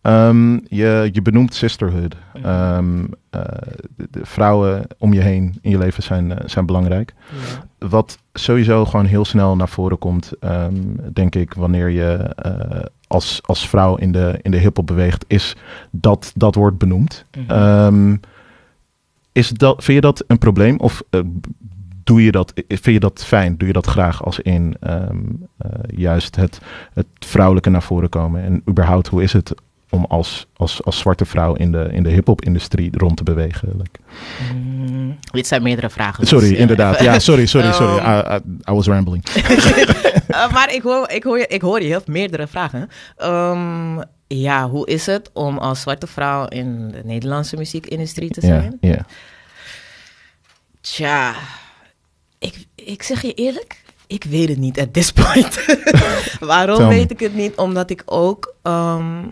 S2: Ehm, je, je benoemt sisterhood. Ehm, eh, de, de vrouwen om je heen in je leven zijn, eh, zijn belangrijk. Wat sowieso gewoon heel snel naar voren komt, ehm, denk ik, wanneer je eh, als, als vrouw in de, in de hip-hop beweegt, is dat dat wordt benoemd.
S3: Mhm.
S2: Ehm, is dat, vind je dat een probleem? Of eh, doe je dat, vind je dat fijn? Doe je dat graag als in ehm, eh, juist het, het vrouwelijke naar voren komen? En überhaupt, hoe is het om als, als, als zwarte vrouw in de, in de hip-hop-industrie rond te bewegen? Like-
S3: Mm, dit zijn meerdere vragen. dus,
S2: sorry,
S3: ja,
S2: inderdaad. Ja, sorry, sorry, sorry.
S3: Ehm,
S2: I, I, I was rambling.
S3: Uh, maar ik hoor, ik, hoor je, ik hoor je, hebt meerdere vragen. Ehm, ja, hoe is het om als zwarte vrouw in de Nederlandse muziekindustrie te
S2: Ja,
S3: zijn?
S2: ja.
S3: Tja, ik, ik zeg je eerlijk, ik weet het niet at this point. Waarom weet ik het niet? Omdat ik ook ehm,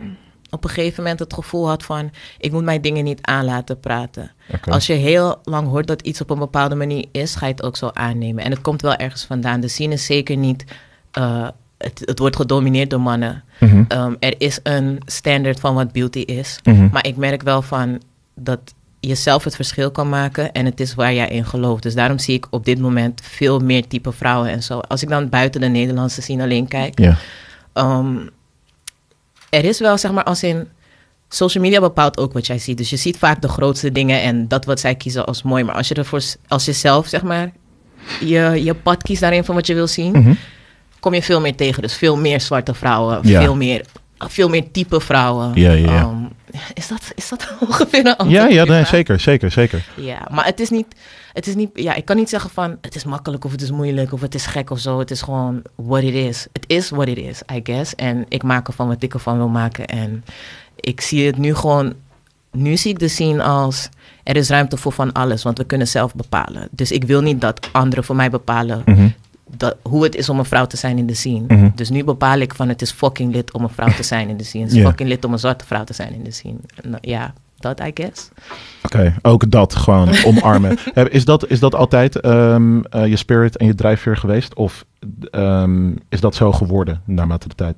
S3: op een gegeven moment het gevoel had van... ik moet mijn dingen niet aan laten praten. Als je heel lang hoort dat iets op een bepaalde manier is... ga je het ook zo aannemen. En het komt wel ergens vandaan. De scene is zeker niet... eh, het, het wordt gedomineerd door mannen.
S2: Mhm.
S3: Ehm, er is een standaard van wat beauty is.
S2: Mhm.
S3: Maar ik merk wel van dat je zelf het verschil kan maken en het is waar jij in gelooft. Dus daarom zie ik op dit moment veel meer type vrouwen en zo. Als ik dan buiten de Nederlandse scene alleen kijk, ehm, er is wel zeg maar als in social media bepaalt ook wat jij ziet. Dus je ziet vaak de grootste dingen en dat wat zij kiezen als mooi. Maar als je ervoor, als je zelf zeg maar je, je pad kiest daarin van wat je wil zien,
S2: Mhm.
S3: kom je veel meer tegen. Dus veel meer zwarte vrouwen,
S2: Ja.
S3: veel meer, veel meer type vrouwen.
S2: Ja, ja.
S3: Ehm, is, dat, is dat ongeveer een antwoord
S2: Ja, ja nee, zeker, zeker, zeker.
S3: Ja, maar het is niet, het is niet, ja, ik kan niet zeggen van het is makkelijk of het is moeilijk of het is gek of zo. Het is gewoon what it is. Het is what it is, I guess. En ik maak ervan wat ik ervan wil maken. En ik zie het nu gewoon, nu zie ik de scene als er is ruimte voor van alles, want we kunnen zelf bepalen. Dus ik wil niet dat anderen voor mij bepalen
S2: Mhm.
S3: dat, hoe het is om een vrouw te zijn in de scene.
S2: Mhm.
S3: Dus nu bepaal ik van het is fucking lit om een vrouw te zijn in de scene. Het is fucking lit om een zwarte vrouw te zijn in de scene. Nou, ja, dat I guess.
S2: Oké, ook dat gewoon omarmen. Is, dat, is dat altijd ehm, eh, je spirit en je drijfveer geweest? Of ehm, is dat zo geworden naarmate de tijd?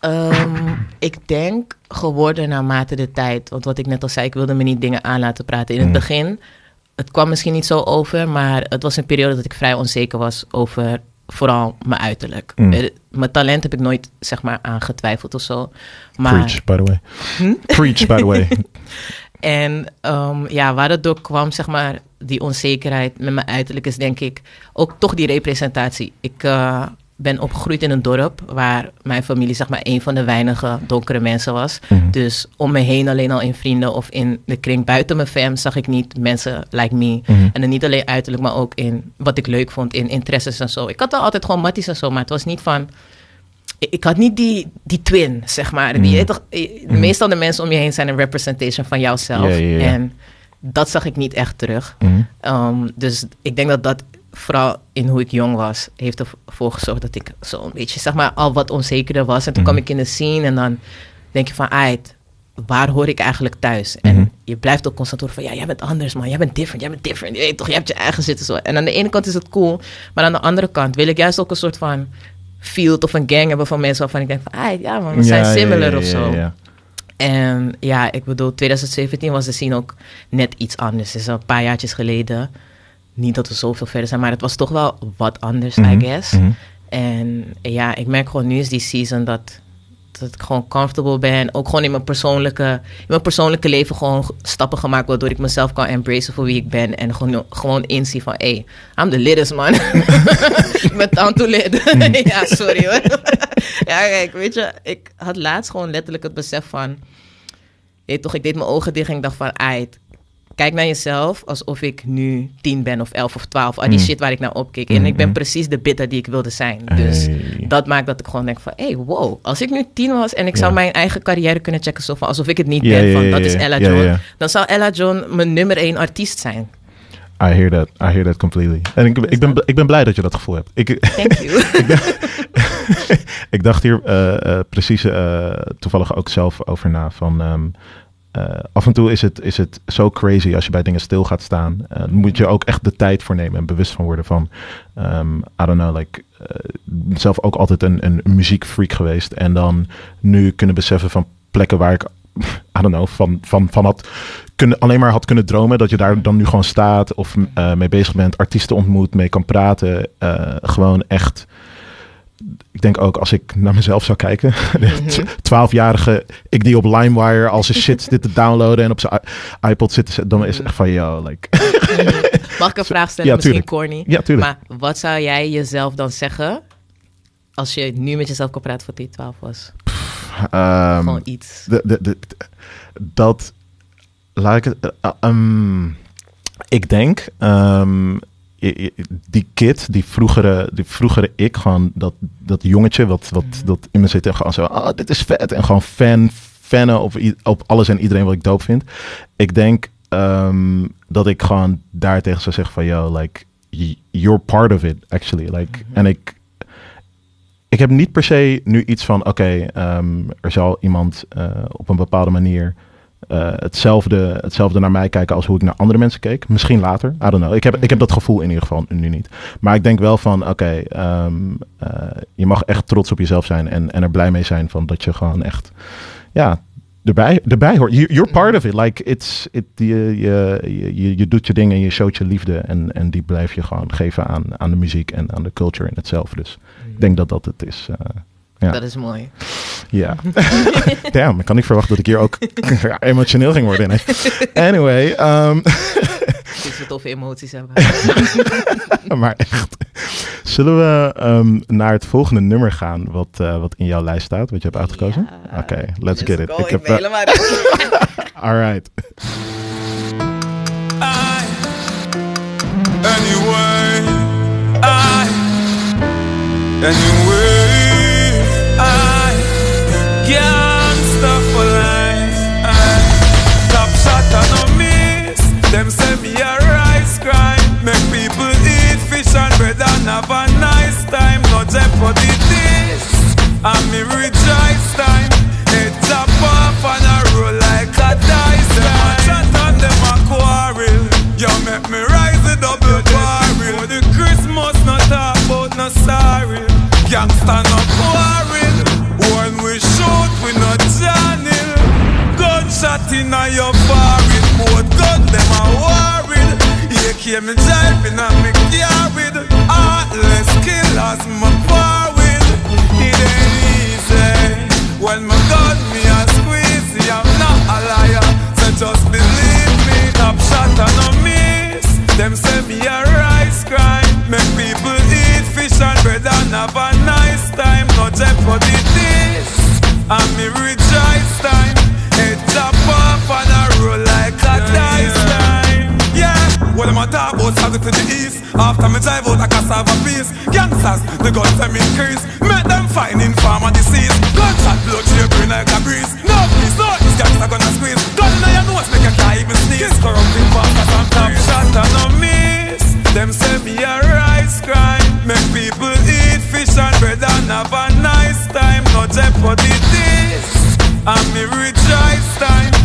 S3: Ehm, ik denk geworden naarmate de tijd. Want wat ik net al zei, ik wilde me niet dingen aan laten praten. In het
S2: Mm.
S3: begin, het kwam misschien niet zo over, maar het was een periode dat ik vrij onzeker was over vooral mijn uiterlijk.
S2: Mm.
S3: Mijn talent heb ik nooit, zeg maar, aangetwijfeld of zo. Maar,
S2: Preach, by the way.
S3: Hm?
S2: Preach, by the way.
S3: En ehm, ja, waar het door kwam, zeg maar, die onzekerheid met mijn uiterlijk is denk ik ook toch die representatie. Ik eh, ben opgegroeid in een dorp waar mijn familie, zeg maar, een van de weinige donkere mensen was.
S2: Mhm.
S3: Dus om me heen, alleen al in vrienden of in de kring buiten mijn fam, zag ik niet mensen like me.
S2: Mhm.
S3: En dan niet alleen uiterlijk, maar ook in wat ik leuk vond, in interesses en zo. Ik had wel altijd gewoon matties en zo, maar het was niet van ik had niet die, die twin, zeg maar.
S2: Mm.
S3: toch, eh, Meestal de mensen om je heen zijn een representation van jouzelf. En dat zag ik niet echt terug.
S2: Mhm.
S3: Um, dus ik denk dat dat vooral in hoe ik jong was, heeft ervoor gezorgd dat ik zo een beetje, zeg maar, al wat onzekerder was. En toen
S2: Mhm.
S3: kwam ik in de scene en dan denk je van, ait, waar hoor ik eigenlijk thuis? En
S2: Mhm.
S3: je blijft ook constant horen van, ja, jij bent anders man, jij bent different, jij bent different. Je weet toch, je hebt je eigen zitten zo. En aan de ene kant is het cool, maar aan de andere kant wil ik juist ook een soort van field of een gang hebben van mensen waarvan ik denk van, ja man, we zijn
S2: Ja,
S3: similar
S2: ja,
S3: of zo. En ja, ik bedoel, 2017 was de scene ook net iets anders. Het is al een paar jaartjes geleden. Niet dat we zoveel verder zijn, maar het was toch wel wat anders,
S2: Mhm,
S3: I guess.
S2: mhm.
S3: En ja, ik merk gewoon nu is die season dat, dat ik gewoon comfortable ben. Ook gewoon in mijn persoonlijke, in mijn persoonlijke leven gewoon stappen gemaakt waardoor ik mezelf kan embracen voor wie ik ben. En gewoon, gewoon inzie van, hey, I'm the littest man. ik ben down to lit. ja, sorry hoor. ja, kijk, weet je, ik had laatst gewoon letterlijk het besef van, weet toch, ik deed mijn ogen dicht en ik dacht van, ait, kijk naar jezelf alsof ik nu tien ben of elf of twaalf. Al die
S2: Mm.
S3: shit waar ik naar opkeek. En ik ben
S2: Mhm.
S3: precies de bitter die ik wilde zijn. Dus
S2: Hey.
S3: dat maakt dat ik gewoon denk van, hey, wow. Als ik nu tien was en ik zou mijn eigen carrière kunnen checken, zo van, alsof ik het niet ben, van dat is. Ella John. Dan zou Ella John mijn nummer één artiest zijn.
S2: I hear that. I hear that completely. En ik, ik, ben, ik ben blij dat je dat gevoel hebt. Ik,
S3: Thank you.
S2: ik dacht hier eh, eh, precies eh, toevallig ook zelf over na. Van, ehm, eh, af en toe is het, is het zo crazy als je bij dingen stil gaat staan. Eh, moet je ook echt de tijd voor nemen en bewust van worden van... ehm, I don't know, like... eh, zelf ook altijd een, een muziekfreak geweest. En dan nu kunnen beseffen van plekken waar ik... I don't know, van, van, van had kunnen, alleen maar had kunnen dromen. Dat je daar dan nu gewoon staat of mee bezig bent. Artiesten ontmoet, mee kan praten. gewoon echt ik denk ook als ik naar mezelf zou kijken, de twaalfjarige ik die op LimeWire als een shit zit te downloaden en op zijn iPod zit te zetten, dan is het echt van yo, like.
S3: Mag ik een vraag stellen?
S2: Ja,
S3: Misschien corny.
S2: Ja, tuurlijk.
S3: Maar wat zou jij jezelf dan zeggen als je nu met jezelf kan praten voor die 12 was?
S2: Ehm,
S3: Gewoon iets.
S2: de, de, de, dat laat ik het. eh, eh, ehm, ik denk ehm, die kid, die vroegere, die vroegere ik, gewoon dat, dat jongetje wat, wat dat in me zit en gewoon zo, ah, dit is vet en gewoon fan, fannen op, op alles en iedereen wat ik dope vind. Ik denk ehm, dat ik gewoon daar tegen zou zeggen van, yo, like, you're part of it, actually. Like, en ik, ik heb niet per se nu iets van, oké, ehm, er zal iemand eh, op een bepaalde manier eh, hetzelfde, hetzelfde naar mij kijken als hoe ik naar andere mensen keek. Misschien later, I don't know. Ik heb, ik heb dat gevoel in ieder geval nu niet. Maar ik denk wel van, oké, ehm, eh, je mag echt trots op jezelf zijn en, en er blij mee zijn van dat je gewoon echt, ja, erbij, erbij hoort. You- You're part of it. Like, it's, it, je, je, je, je doet je dingen en je showt je liefde en, en die blijf je gewoon geven aan, aan de muziek en aan de culture in het zelf. Dus ik denk dat dat het is. eh, ja.
S3: Dat is mooi.
S2: Ja. Damn, ik kan niet verwachten dat ik hier ook ja, emotioneel ging worden. ineens. Anyway, ehm,
S3: Dus we toffe emoties hebben.
S2: maar echt. Zullen we ehm, naar het volgende nummer gaan wat, eh, wat in jouw lijst staat, wat je hebt uitgekozen?
S3: Ja.
S2: Oké, let's, get it.
S3: go.
S2: Ik
S3: Ik
S2: heb,
S3: helemaal...
S2: alright.
S6: I, anyway, I, anyway, I, gangsta for life. Top shot and no miss. Them say me a rice crime. Make people eat fish and bread and have a nice time. No jeopardy this. And me rejoice time. It chop off and I roll like a dice. Them a chat and them a quarrel. You make me rise the double barrel. The Christmas not about no sorry. Gangsta no
S7: shot in a your forehead. Both gun them a worried. You came me driving and me carried. Heartless killers my parried It ain't easy. When my gun me a squeeze I'm not a liar. So just believe me Top shot and no miss. Them say me a rice crime. Make people eat fish and bread and have a nice time. No jeopardy this. And me rejoice time. Chop off and I roll like a dice time Yeah, what am I talk about? Saga to the east. After me drive out I can serve a piece. Gangsters, the guns them increase. Make them find in farmer disease Gunshot blood shaping like a breeze. No peace, no these gangsters gonna squeeze. Gun in your nose make you can't even sneeze. Corrupting bastards and top shot and no miss Them say me a rice crime. Make people eat fish and bread and have a nice time. No jeopardy this and me rejoice time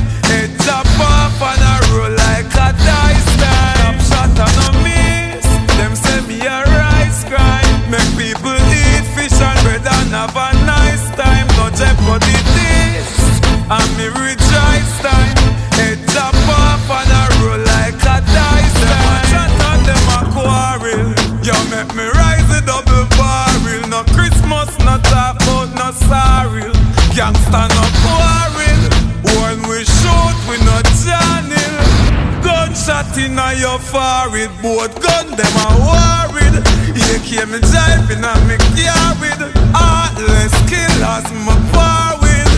S7: Gunshot in a your forehead. Both gun them a worried. You came me driving and me carried. Heartless killers my par with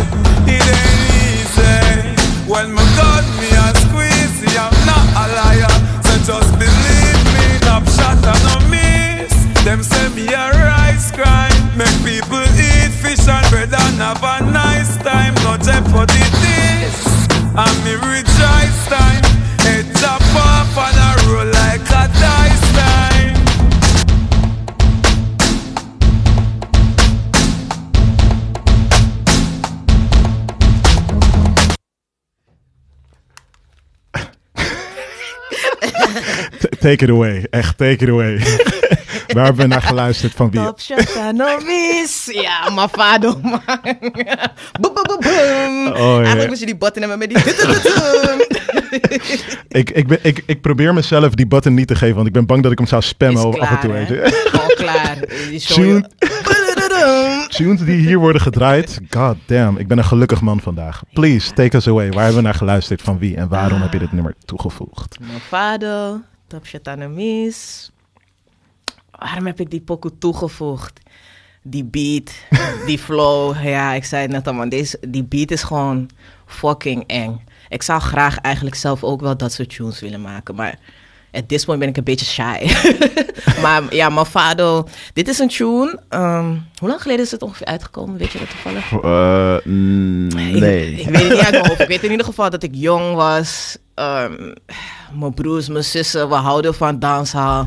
S7: It ain't easy. When my gun me a squeeze I'm not a liar. So just believe me Top shot and no miss. Them say me a rice crime. Make people eat fish and bread and have a nice time. No jeopardy
S2: Take it away. Echt, take it away. Waar hebben we naar geluisterd van wie?
S3: Top shot en no miss. Ja, Mafado, man. Boem, boem, boem.
S2: ja.
S3: Eigenlijk moest je die button hebben met die...
S2: Ik, ik, ben, ik, ik probeer mezelf die button niet te geven, want ik ben bang dat ik hem zou spammen af en toe.
S3: hè? Gewoon klaar.
S2: Tune-. Tunes die hier worden gedraaid. God damn, ik ben een gelukkig man vandaag. Please, take us away. Waar hebben we naar geluisterd van wie en waarom heb je dit nummer toegevoegd?
S3: Mafado, En no miss. Waarom heb ik die pokoe toegevoegd? Die beat, die flow. Ja, ik zei het net al, man. Deze, die beat is gewoon fucking eng. Ik zou graag eigenlijk zelf ook wel dat soort tunes willen maken. Maar at this point ben ik een beetje shy. maar ja, Mafado. Dit is een tune. ehm, hoe lang geleden is het ongeveer uitgekomen? Weet je dat toevallig?
S2: Eh, mm,
S3: Ik, ik weet het niet uit mijn hoofd. Ik weet in ieder geval dat ik jong was. Ehm, mijn broers, mijn zussen, we houden van dancehall.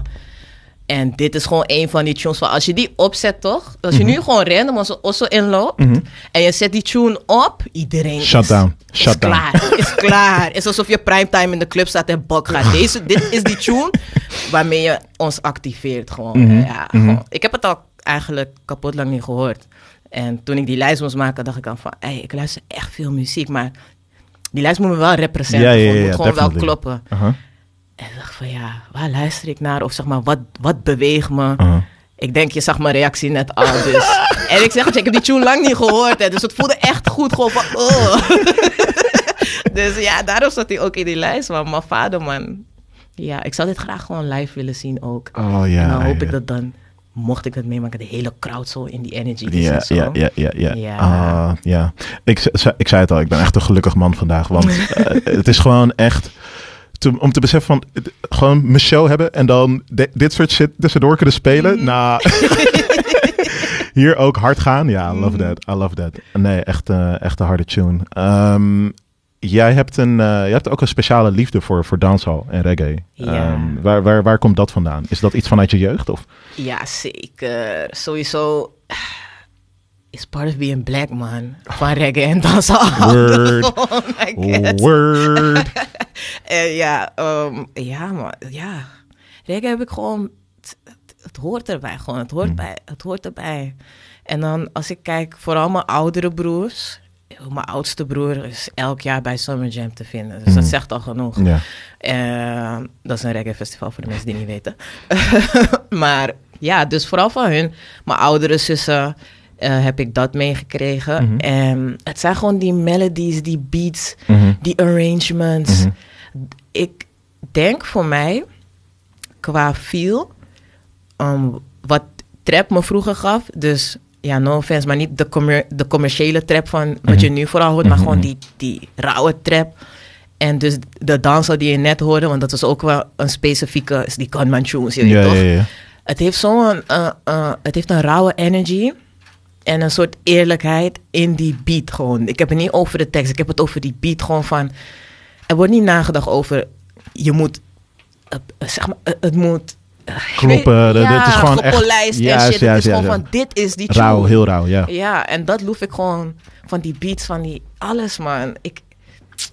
S3: En dit is gewoon een van die tunes van als je die opzet, toch? Als je nu gewoon random als Osso inloopt en je zet die tune op, iedereen
S2: Shut
S3: is,
S2: down.
S3: is
S2: Shut down.
S3: klaar. Is klaar. Het is alsof je primetime in de club staat en bok gaat. Deze, dit is die tune waarmee je ons activeert gewoon. Ja, gewoon. Ik heb het al eigenlijk kapot lang niet gehoord. En toen ik die lijst moest maken, dacht ik dan van... Hey, ik luister echt veel muziek, maar die lijst moet me wel representeren.
S2: Ja, ja,
S3: gewoon,
S2: ja,
S3: moet gewoon wel kloppen. En ik dacht van ja, waar luister ik naar? Of zeg maar, wat, wat beweegt me?
S2: Uh-huh.
S3: Ik denk, je zag mijn reactie net al. Dus. en ik zeg het je, ik heb die tune lang niet gehoord. Hè, dus het voelde echt goed. Gewoon van, oh. dus ja, daarom zat hij ook in die lijst. Maar mijn vader, man. Ja, ik zou dit graag gewoon live willen zien ook.
S2: Oh ja.
S3: en dan hoop
S2: ja.
S3: ik dat dan, mocht ik het meemaken, de hele crowd zo in die energy is
S2: Ja,
S3: en zo.
S2: ja, ja, ja, ja.
S3: Ja.
S2: Ah, ja. Ik zei het al, ik ben echt een gelukkig man vandaag. Want eh, het is gewoon echt... te- om te beseffen van... gewoon mijn show hebben en dan di- dit soort shit tussendoor kunnen spelen.
S3: Mhm.
S2: Nou... Hier ook hard gaan. Ja, I love
S3: Mhm.
S2: that. I love that. Nee, echt, eh, echt een harde tune. Ehm, jij, hebt een, eh, jij hebt ook een speciale liefde voor, voor dancehall en reggae.
S3: Ja.
S2: Ehm, waar, waar, waar komt dat vandaan? Is dat iets vanuit je jeugd? Of?
S3: Ja, zeker. Sowieso is part of being black, man. Van reggae en dansen.
S2: Word.
S3: oh god.
S2: Word.
S3: Eh, ja, ehm, ja, man. Ja. Reggae heb ik gewoon... Het, hoort erbij, gewoon. Het hoort, bij, het hoort erbij. En dan als ik kijk, vooral mijn oudere broers... mijn oudste broer is elk jaar bij Summer Jam te vinden. Dus dat zegt al genoeg.
S2: Ja.
S3: Eh, dat is een reggae festival voor de mensen die niet weten. maar ja, dus vooral van hun, mijn oudere zussen, eh, heb ik dat meegekregen. En het zijn gewoon die melodies, die beats,
S2: Mhm.
S3: die arrangements. Ik denk voor mij, qua feel, um, wat trap me vroeger gaf. Dus ja, no offense, maar niet de, commer- de commerciële trap van wat je nu vooral hoort, maar gewoon die, die rauwe trap. En dus de danser die je net hoorde, want dat was ook wel een specifieke, is die Gunman Tunes, je weet
S2: Ja,
S3: toch?
S2: ja, ja.
S3: Het heeft zo'n, eh, eh, het heeft een rauwe energy en een soort eerlijkheid in die beat gewoon. Ik heb het niet over de tekst, ik heb het over die beat gewoon van, er wordt niet nagedacht over, je moet, eh, zeg maar, eh, het moet... eh,
S2: Kloppen,
S3: weet-
S2: dat-
S3: ja,
S2: het is gewoon echt-
S3: gepolijst en
S2: juist,
S3: shit. het
S2: juist,
S3: is gewoon
S2: juist,
S3: van, dit is die tune.
S2: Rauw, heel rauw, ja.
S3: Ja, en dat loef ik gewoon van die beats, van die alles, man. Ik,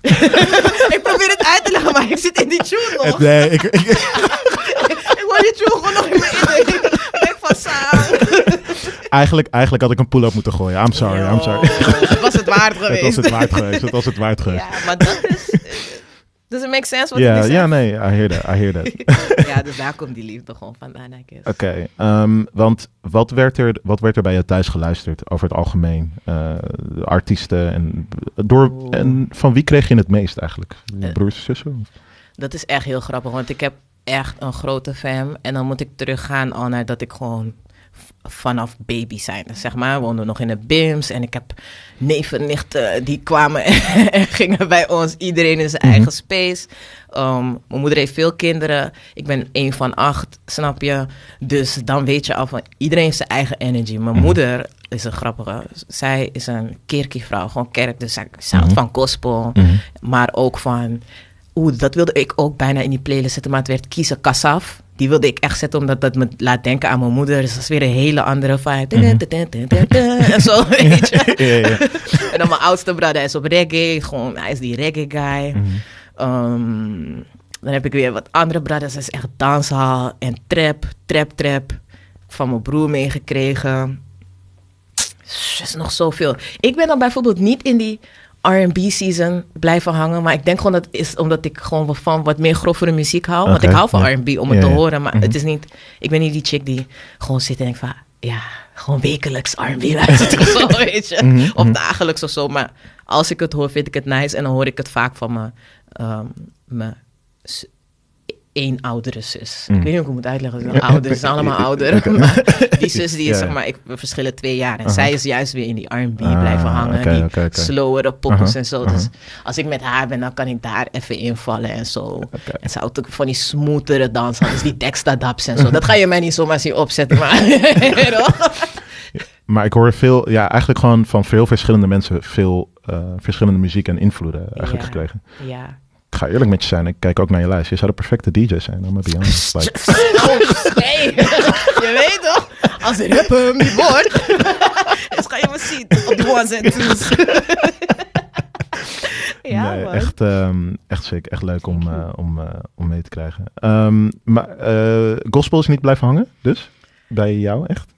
S3: ik probeer het uit te leggen, maar ik zit in die tune nog.
S2: Nee, ik, ik,
S3: ik hoor die tune gewoon nog in mijn
S2: eigenlijk, eigenlijk had ik een pull-up moeten gooien. I'm sorry, I'm sorry.
S3: Het was het waard
S2: Het
S3: geweest.
S2: was het waard geweest. Het was het waard geweest.
S3: Ja, maar dat is... Does it make sense ik nu
S2: ja, nee, I hear that, I hear that.
S3: Ja, dus daar komt die liefde gewoon vandaan, I guess.
S2: Oké, ehm, want wat werd, er, wat werd er bij je thuis geluisterd over het algemeen? Eh, artiesten en, door, en van wie kreeg je het meest eigenlijk? Je
S3: Eh.
S2: broers en zussen?
S3: Dat is echt heel grappig, want ik heb echt een grote fam. En dan moet ik teruggaan al naar dat ik gewoon vanaf baby zijn. Dus zeg maar, we woonden nog in de BIMS. En ik heb neven, nichten, die kwamen en gingen bij ons. Iedereen in zijn eigen space. Um, mijn moeder heeft veel kinderen. Ik ben een van acht, snap je? Dus dan weet je al van, iedereen heeft zijn eigen energy. Mijn moeder is een grappige. Zij is een kerkvrouw, gewoon kerk. Dus zij zij houdt van gospel. Maar ook van... Oeh, dat wilde ik ook bijna in die playlist zetten, maar het werd kiezen Kasaf. Die wilde ik echt zetten, omdat dat me laat denken aan mijn moeder. Dus dat is weer een hele andere vibe. En zo, weet je.
S2: Ja, ja.
S3: En dan mijn oudste brother hij is op reggae. Gewoon, hij is die reggae guy. Ehm, dan heb ik weer wat andere brothers. Dat is echt dancehall en trap, trap, trap. Van mijn broer meegekregen. Er is nog zoveel. Ik ben dan bijvoorbeeld niet in die R&B season blijven hangen. Maar ik denk gewoon dat is omdat ik gewoon van wat meer grovere muziek hou. Want ik hou van. R&B om het te horen. Maar
S2: Mhm.
S3: het is niet... Ik ben niet die chick die gewoon zit en denkt van... Ja, gewoon wekelijks R&B luistert of zo, weet je.
S2: Mhm,
S3: Of dagelijks of zo. Maar als ik het hoor, vind ik het nice. En dan hoor ik het vaak van mijn... ehm, mijn één oudere zus. Ik weet niet hoe ik het moet uitleggen. Ze ouder, zijn allemaal ouder. Maar die zus die is, zeg maar, ik, we verschillen twee jaar. En zij is juist weer in die R&B
S2: Ah,
S3: blijven hangen.
S2: oké,
S3: die slowere poppers en zo. Dus als ik met haar ben, dan kan ik daar even invallen en zo. En ze houdt ook van die smoothere dansen. Dus die Dexta-daps en zo. Dat ga je mij niet zomaar zien opzetten. Maar,
S2: Maar ik hoor veel, ja, eigenlijk gewoon van veel verschillende mensen veel eh, verschillende muziek en invloeden eigenlijk
S3: Ja.
S2: gekregen.
S3: ja.
S2: Ik ga eerlijk met je zijn, ik kijk ook naar je lijst. Je zou de perfecte DJ zijn, I'm be honest. Like,
S3: nee. je weet toch? Als het rapper niet wordt, dan ga je me zien op de ones en twos. ja,
S2: nee, echt, ehm, echt sick, echt leuk om, eh, om, eh, om mee te krijgen. Ehm, maar eh, gospel is niet blijven hangen, dus? Bij jou, echt?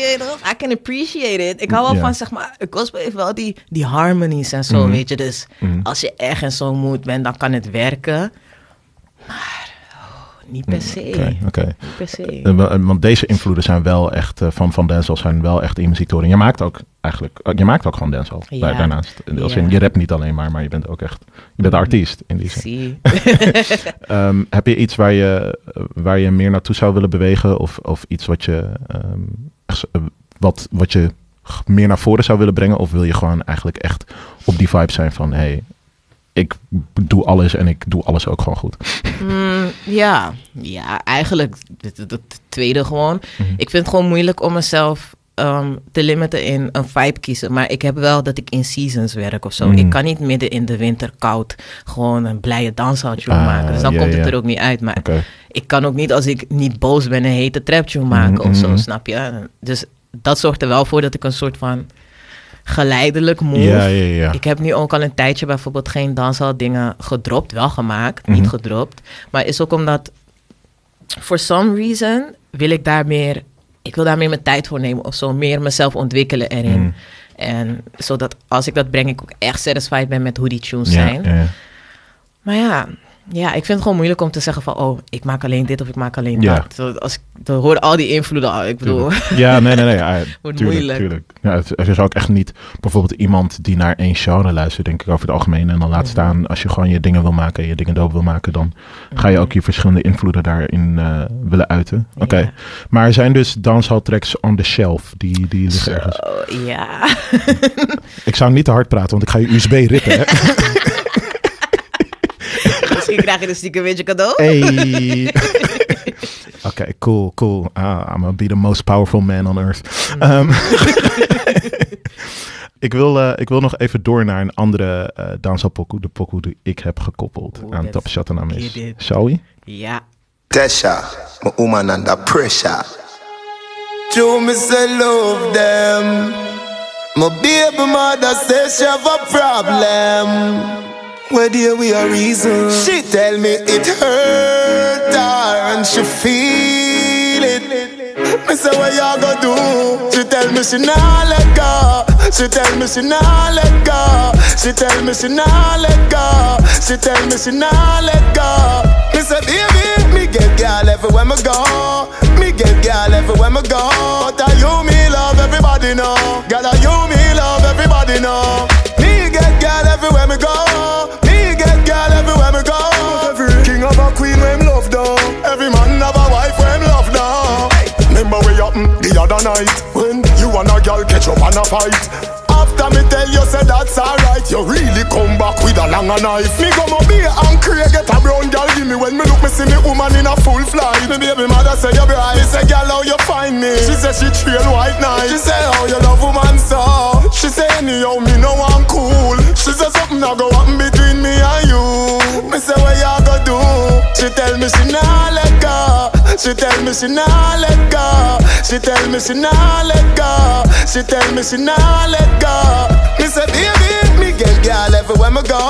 S3: Je toch? I can appreciate it. Ik hou wel van, zeg maar, gospel heeft wel die, die harmonies en zo,
S2: Mhm.
S3: weet je. Dus
S2: Mhm.
S3: als je echt in zo'n mood bent, dan kan het werken. Maar oh, niet per se.
S2: Oké, oké.
S3: Niet per se.
S2: Wa- Want deze invloeden zijn wel echt, eh, van, van dancehall zijn wel echt in je muziek te horen. Je maakt ook eigenlijk, eh, je maakt ook gewoon dancehall
S3: Ja.
S2: daarnaast. Als
S3: Ja.
S2: je rapt niet alleen maar, maar je bent ook echt, je bent artiest in die zin. Ehm, heb je iets waar je, eh, waar je meer naartoe zou willen bewegen? Of, of iets wat je, ehm, echt, eh, wat, wat je meer naar voren zou willen brengen? Of wil je gewoon eigenlijk echt op die vibe zijn van... Hey, ik doe alles en ik doe alles ook gewoon goed.
S3: Mm, ja. ja, eigenlijk het, het tweede gewoon.
S2: Mhm.
S3: Ik vind het gewoon moeilijk om mezelf ehm, te limiten in een vibe kiezen. Maar ik heb wel dat ik in seasons werk of zo.
S2: Mm.
S3: Ik kan niet midden in de winter koud gewoon een blije danshouttune
S2: Ah,
S3: maken. Dus dan komt het er ook niet uit. Maar ik kan ook niet als ik niet boos ben een hete traptune maken of zo,
S2: mhm.
S3: snap je? Dus dat zorgt er wel voor dat ik een soort van geleidelijk move.
S2: Ja, ja, ja.
S3: Ik heb nu ook al een tijdje bijvoorbeeld geen danshal dingen gedropt, wel gemaakt,
S2: Mhm.
S3: niet gedropt. Maar is ook omdat, for some reason, wil ik daar meer, ik wil daar meer mijn tijd voor nemen of zo, meer mezelf ontwikkelen erin.
S2: Mhm.
S3: En zodat als ik dat breng, ik ook echt satisfied ben met hoe die tunes
S2: Ja,
S3: zijn.
S2: ja.
S3: Maar ja, ja, ik vind het gewoon moeilijk om te zeggen van... oh, ik maak alleen dit of ik maak alleen
S2: Ja.
S3: dat. Als ik dan hoor al die invloeden, al, ik bedoel...
S2: Tuurlijk. Ja, nee, nee, nee. Ja,
S3: Wordt
S2: tuurlijk,
S3: moeilijk.
S2: tuurlijk. Ja, het, er is ook echt niet bijvoorbeeld iemand die naar één genre luistert, denk ik, over het algemeen. En dan
S3: Mhm.
S2: laat staan, als je gewoon je dingen wil maken, je dingen doop wil maken, dan ga je ook je verschillende invloeden daarin eh, willen uiten. Oké.
S3: Ja.
S2: Maar er zijn dus dancehall tracks on the shelf, die, die liggen ergens.
S3: Ja.
S2: Ik zou niet te hard praten, want ik ga je USB rippen, hè.
S3: Misschien krijg je een stiekem beetje cadeau.
S2: Hey. Oké, cool, cool. Ah, I'm gonna be the most powerful man on earth. Ehm, ik, wil, eh, ik wil nog even door naar een andere eh pokoe. De pokoe die ik heb gekoppeld aan
S3: dat
S2: Top Shot en Amis. Shall we?
S3: Ja.
S8: Tesha, my woman under pressure. True, me say love them. My baby mother says she have a problem. Where dear we are reason. She tell me it hurt her and she feel it. Me say what y'all go do? She tell me she nah let go. She tell me she nah let go. She tell me she nah let go. She tell me she nah let go. Me say baby, me get girl everywhere me go. Me get girl everywhere me go. But are you me love everybody know? Girl are you me love everybody know? Remember the other night when you and a girl catch up and a fight. After me tell you say that's alright, you really come back with a longer knife. Me go my beer and Craig get a brown girl give me when me look me see me woman in a full flight. Me baby mother say you bright, me say girl how you find me. She say she trail white night. She say how you love woman so. She say anyhow me no one cool. She say something a go happen between me and you. Me say what you go do? She tell me she nah let go. She tell me she nah let go. She tell me she nah let go. She tell me she nah let go. Me say baby, me get girl everywhere me go.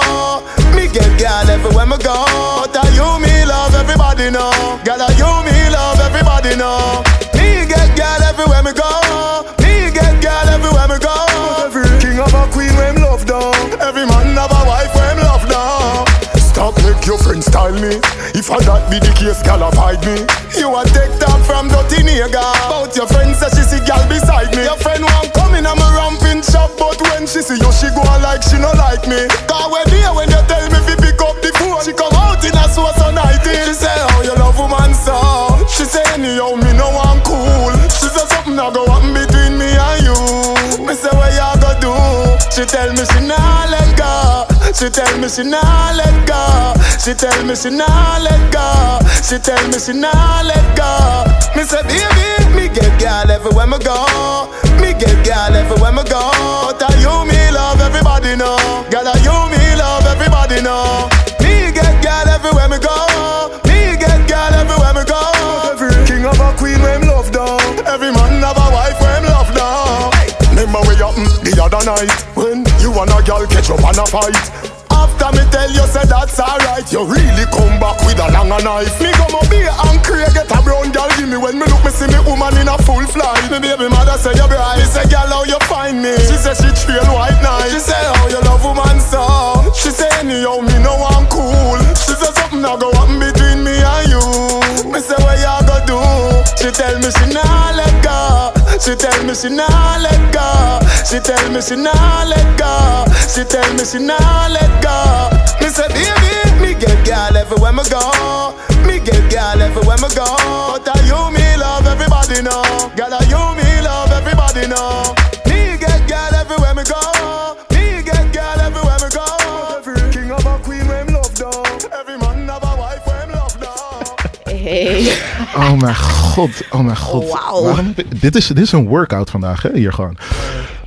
S8: Me get girl everywhere me go. But are you me love everybody know? Girl are you me love everybody know? Me get girl everywhere me go. Me get girl everywhere me go. Every king of a queen when love down. Every man have your friend style me. If I that be the case, gal avoid me. You a take talk from dirty nigga. About your friend say she see gal beside me. Your friend want come in, I'm a ramping shop, but when she see you, she go like she no like me. Cause when there when you tell me fi pick up the phone, she come out in a so so nighty. She say how you love woman so. She say anyhow me no one cool. She say something a go happen between me and you. Me say what you go do? She tell me she go. She tell me she nah let go. She tell me she nah let go. She tell me she nah let go. Me say baby, me get girl everywhere me go. Me get girl everywhere me go. But are you me love everybody know? Girl are you me love everybody know? Me get girl everywhere me go. Me get girl everywhere me go. King of a queen when other night when you and a girl catch up and a fight. After me tell you say that's alright, you really come back with a longer knife. Me go my beer and Craig get a brown girl give me when me look me see me woman in a full flight. Me baby mother say you bright, me say girl how you find me. She say she trail white night. She say how you love woman so. She say anyhow me no one cool. She say something a go happen between me and you. Me say what you go do? She tell me she nah let go. She tell me she nah let go. She tell me she nah let go. She tell me she nah let go. Me say baby, me get girl everywhere me go. Me get girl everywhere me go. But are you me love everybody know? Girl are you me love everybody know?
S2: Oh mijn god, oh mijn god.
S3: Wauw.
S2: Waarom- dit, is, dit is een workout vandaag, hè, hier gewoon.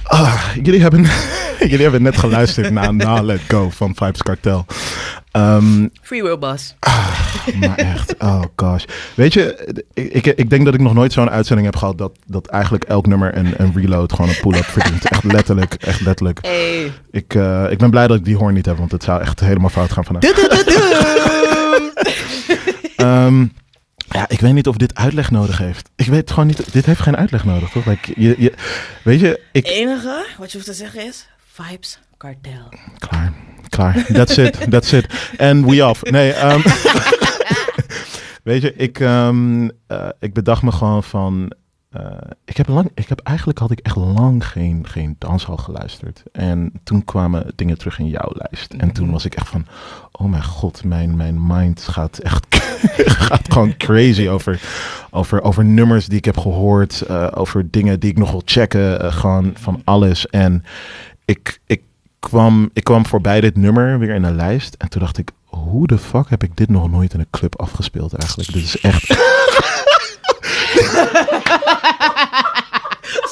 S2: Ah, jullie, hebben, jullie hebben net geluisterd naar Na Let Go van Vibes Cartel. Ehm,
S3: Free will boss.
S2: maar echt, oh gosh. Weet je, ik, ik, ik denk dat ik nog nooit zo'n uitzending heb gehad dat, dat eigenlijk elk nummer een, een reload gewoon een pull-up verdient. Echt letterlijk, echt letterlijk.
S3: Hey.
S2: Ik, eh, ik ben blij dat ik die hoorn niet heb, want het zou echt helemaal fout gaan vandaag. Ehm, Ja, ik weet niet of dit uitleg nodig heeft. Ik weet gewoon niet. Dit heeft geen uitleg nodig, toch? Like, je, je, weet je,
S3: Het
S2: ik.
S3: enige wat je hoeft te zeggen is... Vibes Cartel.
S2: Klaar. Klaar. That's it. That's it. And we off. Nee, ehm, weet je, ik, ehm, eh, ik bedacht me gewoon van. Eh, ik, heb lang, ik heb eigenlijk had ik echt lang geen, geen danshal geluisterd. En toen kwamen dingen terug in jouw lijst. En toen was ik echt van, oh mijn god, mijn, mijn mind gaat echt gaat gewoon crazy over, over, over nummers die ik heb gehoord. eh, over dingen die ik nog wil checken. eh, gewoon van alles. En ik, ik, kwam, ik kwam voorbij dit nummer weer in de lijst. En toen dacht ik, hoe de fuck heb ik dit nog nooit in een club afgespeeld eigenlijk? Dit is echt...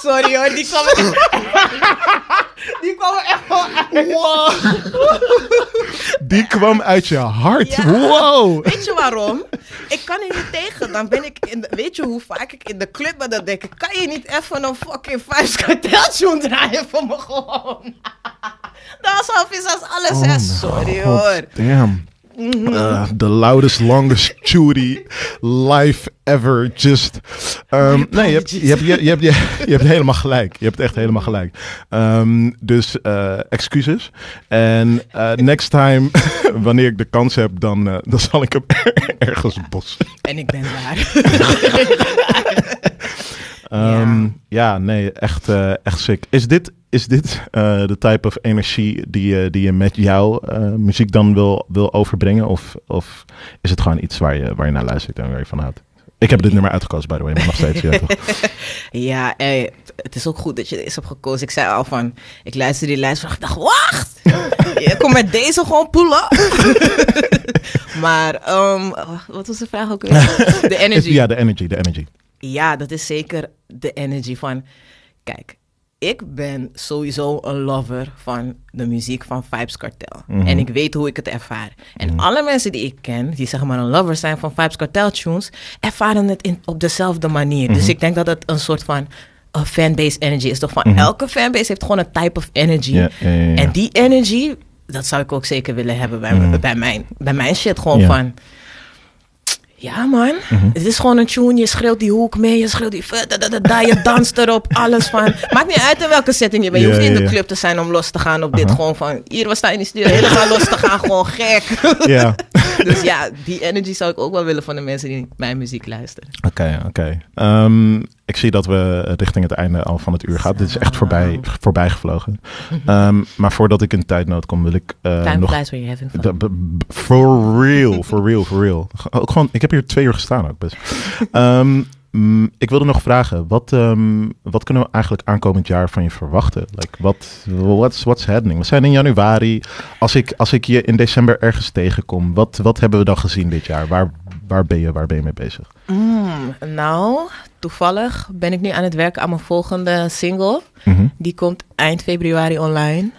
S3: Sorry hoor, die kwam Die kwam er echt wel uit.
S2: Die kwam uit je hart.
S3: Ja.
S2: Wow.
S3: Weet je waarom? Ik kan er niet tegen. Dan ben ik in de, weet je hoe vaak ik in de club ben? Dan denk ik, kan je niet even een fucking Vibes Cartel draaien voor me gewoon? Dat is half is als alles,
S2: Oh
S3: hè?
S2: mijn
S3: Sorry
S2: god,
S3: hoor.
S2: Damn. Uh, the loudest, longest Judy live ever. Just. Um, nee, je hebt, je, hebt, je, je, hebt, je, je hebt helemaal gelijk. Je hebt echt helemaal gelijk. Um, dus uh, excuses. En uh, next time, wanneer ik de kans heb, dan, uh, dan zal ik hem ergens bossen.
S3: En ik ben daar.
S2: Um, ja. ja, nee, echt, echt sick. Is dit, is dit uh, de type of energie die je, die je met jouw uh, muziek dan wil, wil overbrengen? Of, of is het gewoon iets waar je, waar je naar luistert en waar je van houdt? Ik heb dit nummer uitgekozen, by the way, maar nog steeds. Ja, toch?
S3: ja ey, het is ook goed dat je deze hebt gekozen. Ik zei al van, ik luister die lijst van, ik dacht, wacht! je komt met deze gewoon poelen. maar, um, wat was de vraag ook weer? De energy.
S2: Ja, de energy, de energy.
S3: Ja, dat is zeker de energy van, kijk, ik ben sowieso een lover van de muziek van Vibes Cartel. Mm -hmm. En ik weet hoe ik het ervaar. En mm -hmm. alle mensen die ik ken, die zeg maar een lover zijn van Vibes Cartel tunes, ervaren het in, op dezelfde manier. Mm -hmm. Dus ik denk dat het een soort van een fanbase energy is. Toch van elke fanbase heeft gewoon een type of energy. En die energy, dat zou ik ook zeker willen hebben bij, bij, mijn, bij mijn shit. Gewoon van... Ja, man. Mm -hmm. Het is gewoon een tune. Je schreeuwt die hoek mee. Je schreeuwt die... Da, da, da, da, je danst erop. Alles van... Maakt niet uit in welke setting je bent. Je hoeft niet in de club te zijn om los te gaan op uh -huh. dit. Gewoon van... Hier, we staan in die studio. Helemaal los te gaan. Gewoon gek.
S2: Ja.
S3: dus ja, die energy zou ik ook wel willen van de mensen die mijn muziek luisteren.
S2: Oké, okay, oké. Okay. Um, ik zie dat we richting het einde al van het uur gaan. Dit is echt voorbij, voorbij gevlogen. um, maar voordat ik in tijdnood kom, wil ik uh,
S3: Time
S2: nog...
S3: having fun.
S2: For real, for real, for real. Ook gewoon, ik heb hier twee uur gestaan ook best. Um, ik wilde nog vragen, wat, um, wat kunnen we eigenlijk aankomend jaar van je verwachten? Like, what, what's, what's happening? We zijn in januari. Als ik, als ik je in december ergens tegenkom, wat, wat hebben we dan gezien dit jaar? Waar, waar, ben, je, waar ben je mee bezig?
S3: Mm, nou, toevallig ben ik nu aan het werken aan mijn volgende single. Mm -hmm. Die komt eind februari online.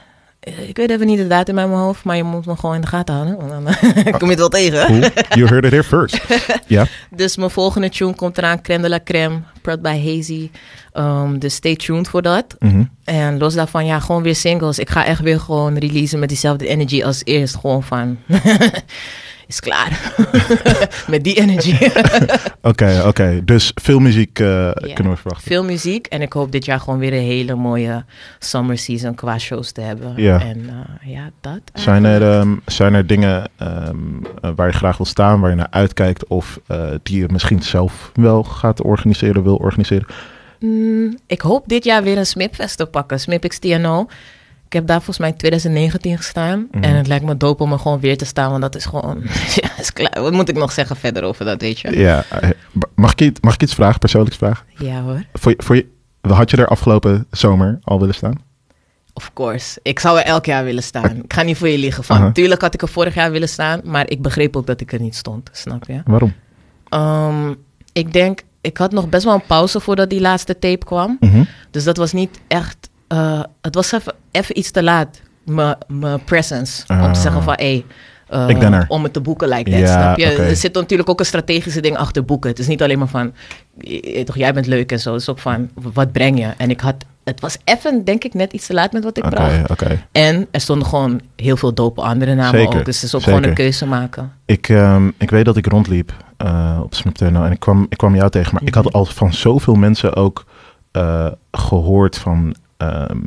S3: Ik weet even niet de datum in mijn hoofd, maar je moet me gewoon in de gaten houden. Want dan kom je het wel tegen.
S2: Cool. You heard it here first. Ja.
S3: Dus mijn volgende tune komt eraan, Crème de la Crème, Prod by Hazy. Um, dus stay tuned voor dat.
S2: Mm -hmm.
S3: En los daarvan, ja, gewoon weer singles. Ik ga echt weer gewoon releasen met diezelfde energy als eerst. Gewoon van, is klaar. met die energy.
S2: Oké, oké. Okay, okay. Dus veel muziek uh, kunnen we verwachten.
S3: Veel muziek. En ik hoop dit jaar gewoon weer een hele mooie summer season qua shows te hebben.
S2: Ja.
S3: En uh, ja, dat.
S2: Zijn er, um, zijn er dingen um, uh, waar je graag wil staan, waar je naar uitkijkt? Of die je misschien zelf wel gaat organiseren, wil organiseren?
S3: Mm, ik hoop dit jaar weer een Smipfest te pakken. Smip XTNO. Ik heb daar volgens mij in 2019 gestaan. Mm
S2: Mhm.
S3: En het lijkt me dope om er gewoon weer te staan. Want dat is gewoon... ja, is klaar. Wat moet ik nog zeggen verder over dat, weet je?
S2: Ja. Mag ik, mag ik iets vragen, persoonlijks vragen?
S3: Ja hoor.
S2: Voor, voor je, had je er afgelopen zomer al willen staan?
S3: Of course. Ik zou er elk jaar willen staan. Ik ga niet voor je liegen. Van, uh -huh. Tuurlijk had ik er vorig jaar willen staan. Maar ik begreep ook dat ik er niet stond. Snap je?
S2: Waarom?
S3: Um, ik denk... Ik had nog best wel een pauze voordat die laatste tape kwam.
S2: Mm -hmm.
S3: Dus dat was niet echt... Uh, het was even, even iets te laat. Mijn presence. Uh, om te zeggen van... Hey, uh,
S2: ik ben er.
S3: Om het te boeken like that,
S2: ja,
S3: snap je?
S2: Okay.
S3: Er zit natuurlijk ook een strategische ding achter boeken. Het is niet alleen maar van... Toch, jij bent leuk en zo. Het is ook van... Wat breng je? En ik had... Het was even, denk ik, net iets te laat met wat ik
S2: okay,
S3: bracht.
S2: Okay.
S3: En er stonden gewoon heel veel dope andere namen
S2: Zeker,
S3: ook. Dus het is ook
S2: zeker.
S3: gewoon een keuze maken.
S2: Ik, um, ik weet dat ik rondliep eh, op Snipterno en ik kwam, ik kwam jou tegen. Maar ik had al van zoveel mensen ook eh, gehoord van... ehm,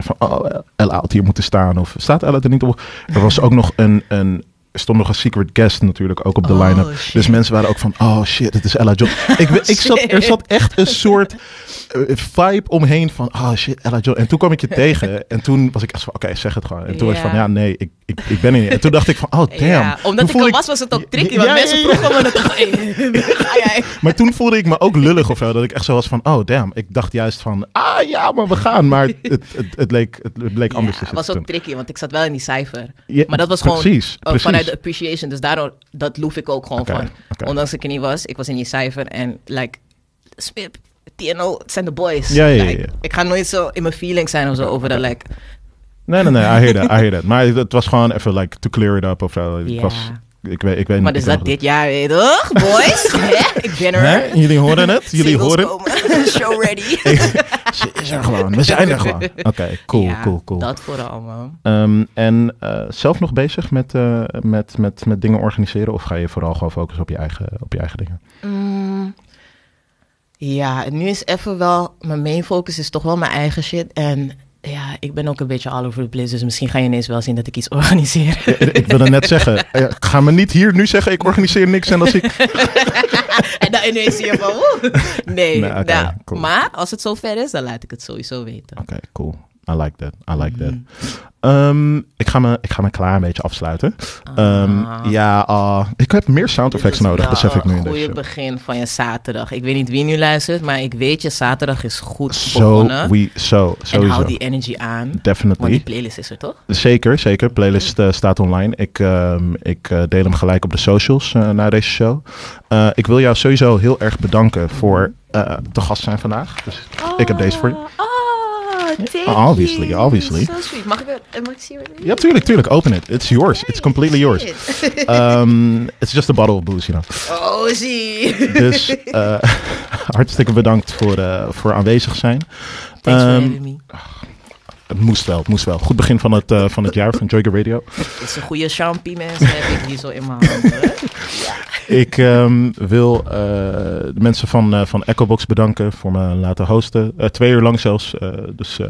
S2: van oh, Ella had hier moeten staan. Of staat Ella er niet op? Er was ook nog een... een er stond nog een secret guest natuurlijk ook op de
S3: Oh,
S2: line-up.
S3: shit.
S2: Dus mensen waren ook van, oh shit, het is Ella John. Ik, ik zat, er zat echt een soort eh, vibe omheen van, oh shit, Ella John. En toen kwam ik je tegen en toen was ik echt van, oké, zeg het gewoon. En toen was ik van,
S3: Ja.
S2: nee, ik, ik, ik ben er niet. En toen dacht ik van, oh damn.
S3: Ja,
S2: Toen
S3: omdat ik er was, was het ook tricky.
S2: Ja,
S3: Want
S2: ja,
S3: mensen vroegen me het. Hey?
S2: Maar toen voelde ik me ook lullig of zo. Dat ik echt zo was van, oh damn. Ik dacht juist van, ah ja, maar we gaan. Maar het, het, het, leek, het, bleek anders te
S3: het was ook tricky, want ik zat wel in die cijfer.
S2: Ja,
S3: maar dat was gewoon
S2: precies, precies.
S3: vanuit de appreciation. Dus daardoor, dat loef ik ook gewoon van. Ondanks dat ik er niet was, ik was in die cijfer. En like, Smip, TNO, het zijn de boys.
S2: Ja, ja, ja,
S3: Like,
S2: ja.
S3: Ik ga nooit zo in mijn feelings zijn of zo over dat. Like,
S2: Nee, nee, nee, I hear that, I hear that. Maar het was gewoon even like to clear it up of zo.
S3: Ja.
S2: was, ik weet, ik weet
S3: maar
S2: niet.
S3: dus dat dit jaar weer, toch? Boys, Hè? ik ben er.
S2: Hè? Jullie horen het? Jullie
S3: Singles
S2: horen
S3: komen. Show ready.
S2: Ze is er gewoon. We zijn er gewoon. Oké, cool,
S3: Ja,
S2: cool, cool.
S3: Dat vooral, man.
S2: Ehm, en eh, zelf nog bezig met, eh, met, met, met dingen organiseren? Of ga je vooral gewoon focussen op je eigen, op je eigen dingen?
S3: Mm, ja, nu is even wel... Mijn main focus is toch wel mijn eigen shit. En ja, ik ben ook een beetje all over the place. Dus misschien ga je ineens wel zien dat ik iets organiseer.
S2: ik wilde net zeggen, eh, ga me niet hier nu zeggen, ik organiseer niks en als ik...
S3: en dan ineens zie je van... woe. Nee, nou,
S2: cool.
S3: maar als het zover is, dan laat ik het sowieso weten.
S2: Oké, cool. I like that. I like that.
S3: Mm.
S2: Ehm, ik, ga me, ik ga me klaar een beetje afsluiten. Ehm, ja, ah, ik heb meer sound effects nodig, besef ik nu
S3: een goede begin van je zaterdag. Ik weet niet wie nu luistert, maar ik weet je zaterdag is goed
S2: Zo,
S3: begonnen.
S2: we, zo,
S3: en
S2: sowieso.
S3: hou die energy aan.
S2: Definitely.
S3: Want die playlist is er toch?
S2: Zeker, zeker. Playlist eh, staat online. Ik, ehm, ik eh, deel hem gelijk op de socials eh, na deze show. Ik wil jou sowieso heel erg bedanken voor te gast zijn vandaag. Dus ik heb deze voor je.
S3: Oh, thank
S2: Obviously,
S3: you.
S2: obviously.
S3: So sweet. Mag ik het? Mag ik zien wat het is?
S2: Ja, tuurlijk, tuurlijk. Open it. It's yours. It's completely yours. Um, it's just a bottle of booze, you know.
S3: Oh, zie.
S2: Dus eh, hartstikke bedankt voor, eh, voor aanwezig zijn.
S3: Thanks for
S2: Ehm,
S3: having me.
S2: het moest wel, het moest wel. Goed begin van het, eh, van het jaar van Joyga Radio.
S3: Dit is een goede champie, mensen. heb ik hier zo in mijn handen.
S2: Ik ehm, wil eh, de mensen van, eh van Echobox bedanken voor me laten hosten. Eh, twee uur lang zelfs. Dus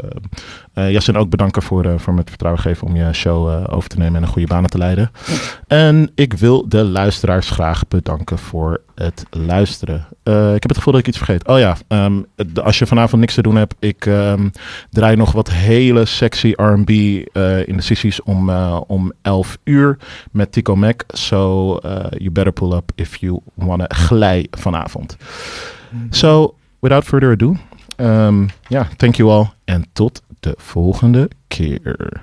S2: Jasin ook bedanken voor, voor me het vertrouwen geven om je show over te nemen en een goede banen te leiden. En ik wil de luisteraars graag bedanken voor het luisteren. Ik heb het gevoel dat ik iets vergeet. Oh ja, ehm, als je vanavond niks te doen hebt, ik ehm, draai nog wat hele sexy R&B eh, in de sessies om, eh, om 11 uur met Tico Mac. So you better pull up if you wanna glij vanavond. So, without further ado, ehm, ja, thank you all en tot de volgende keer.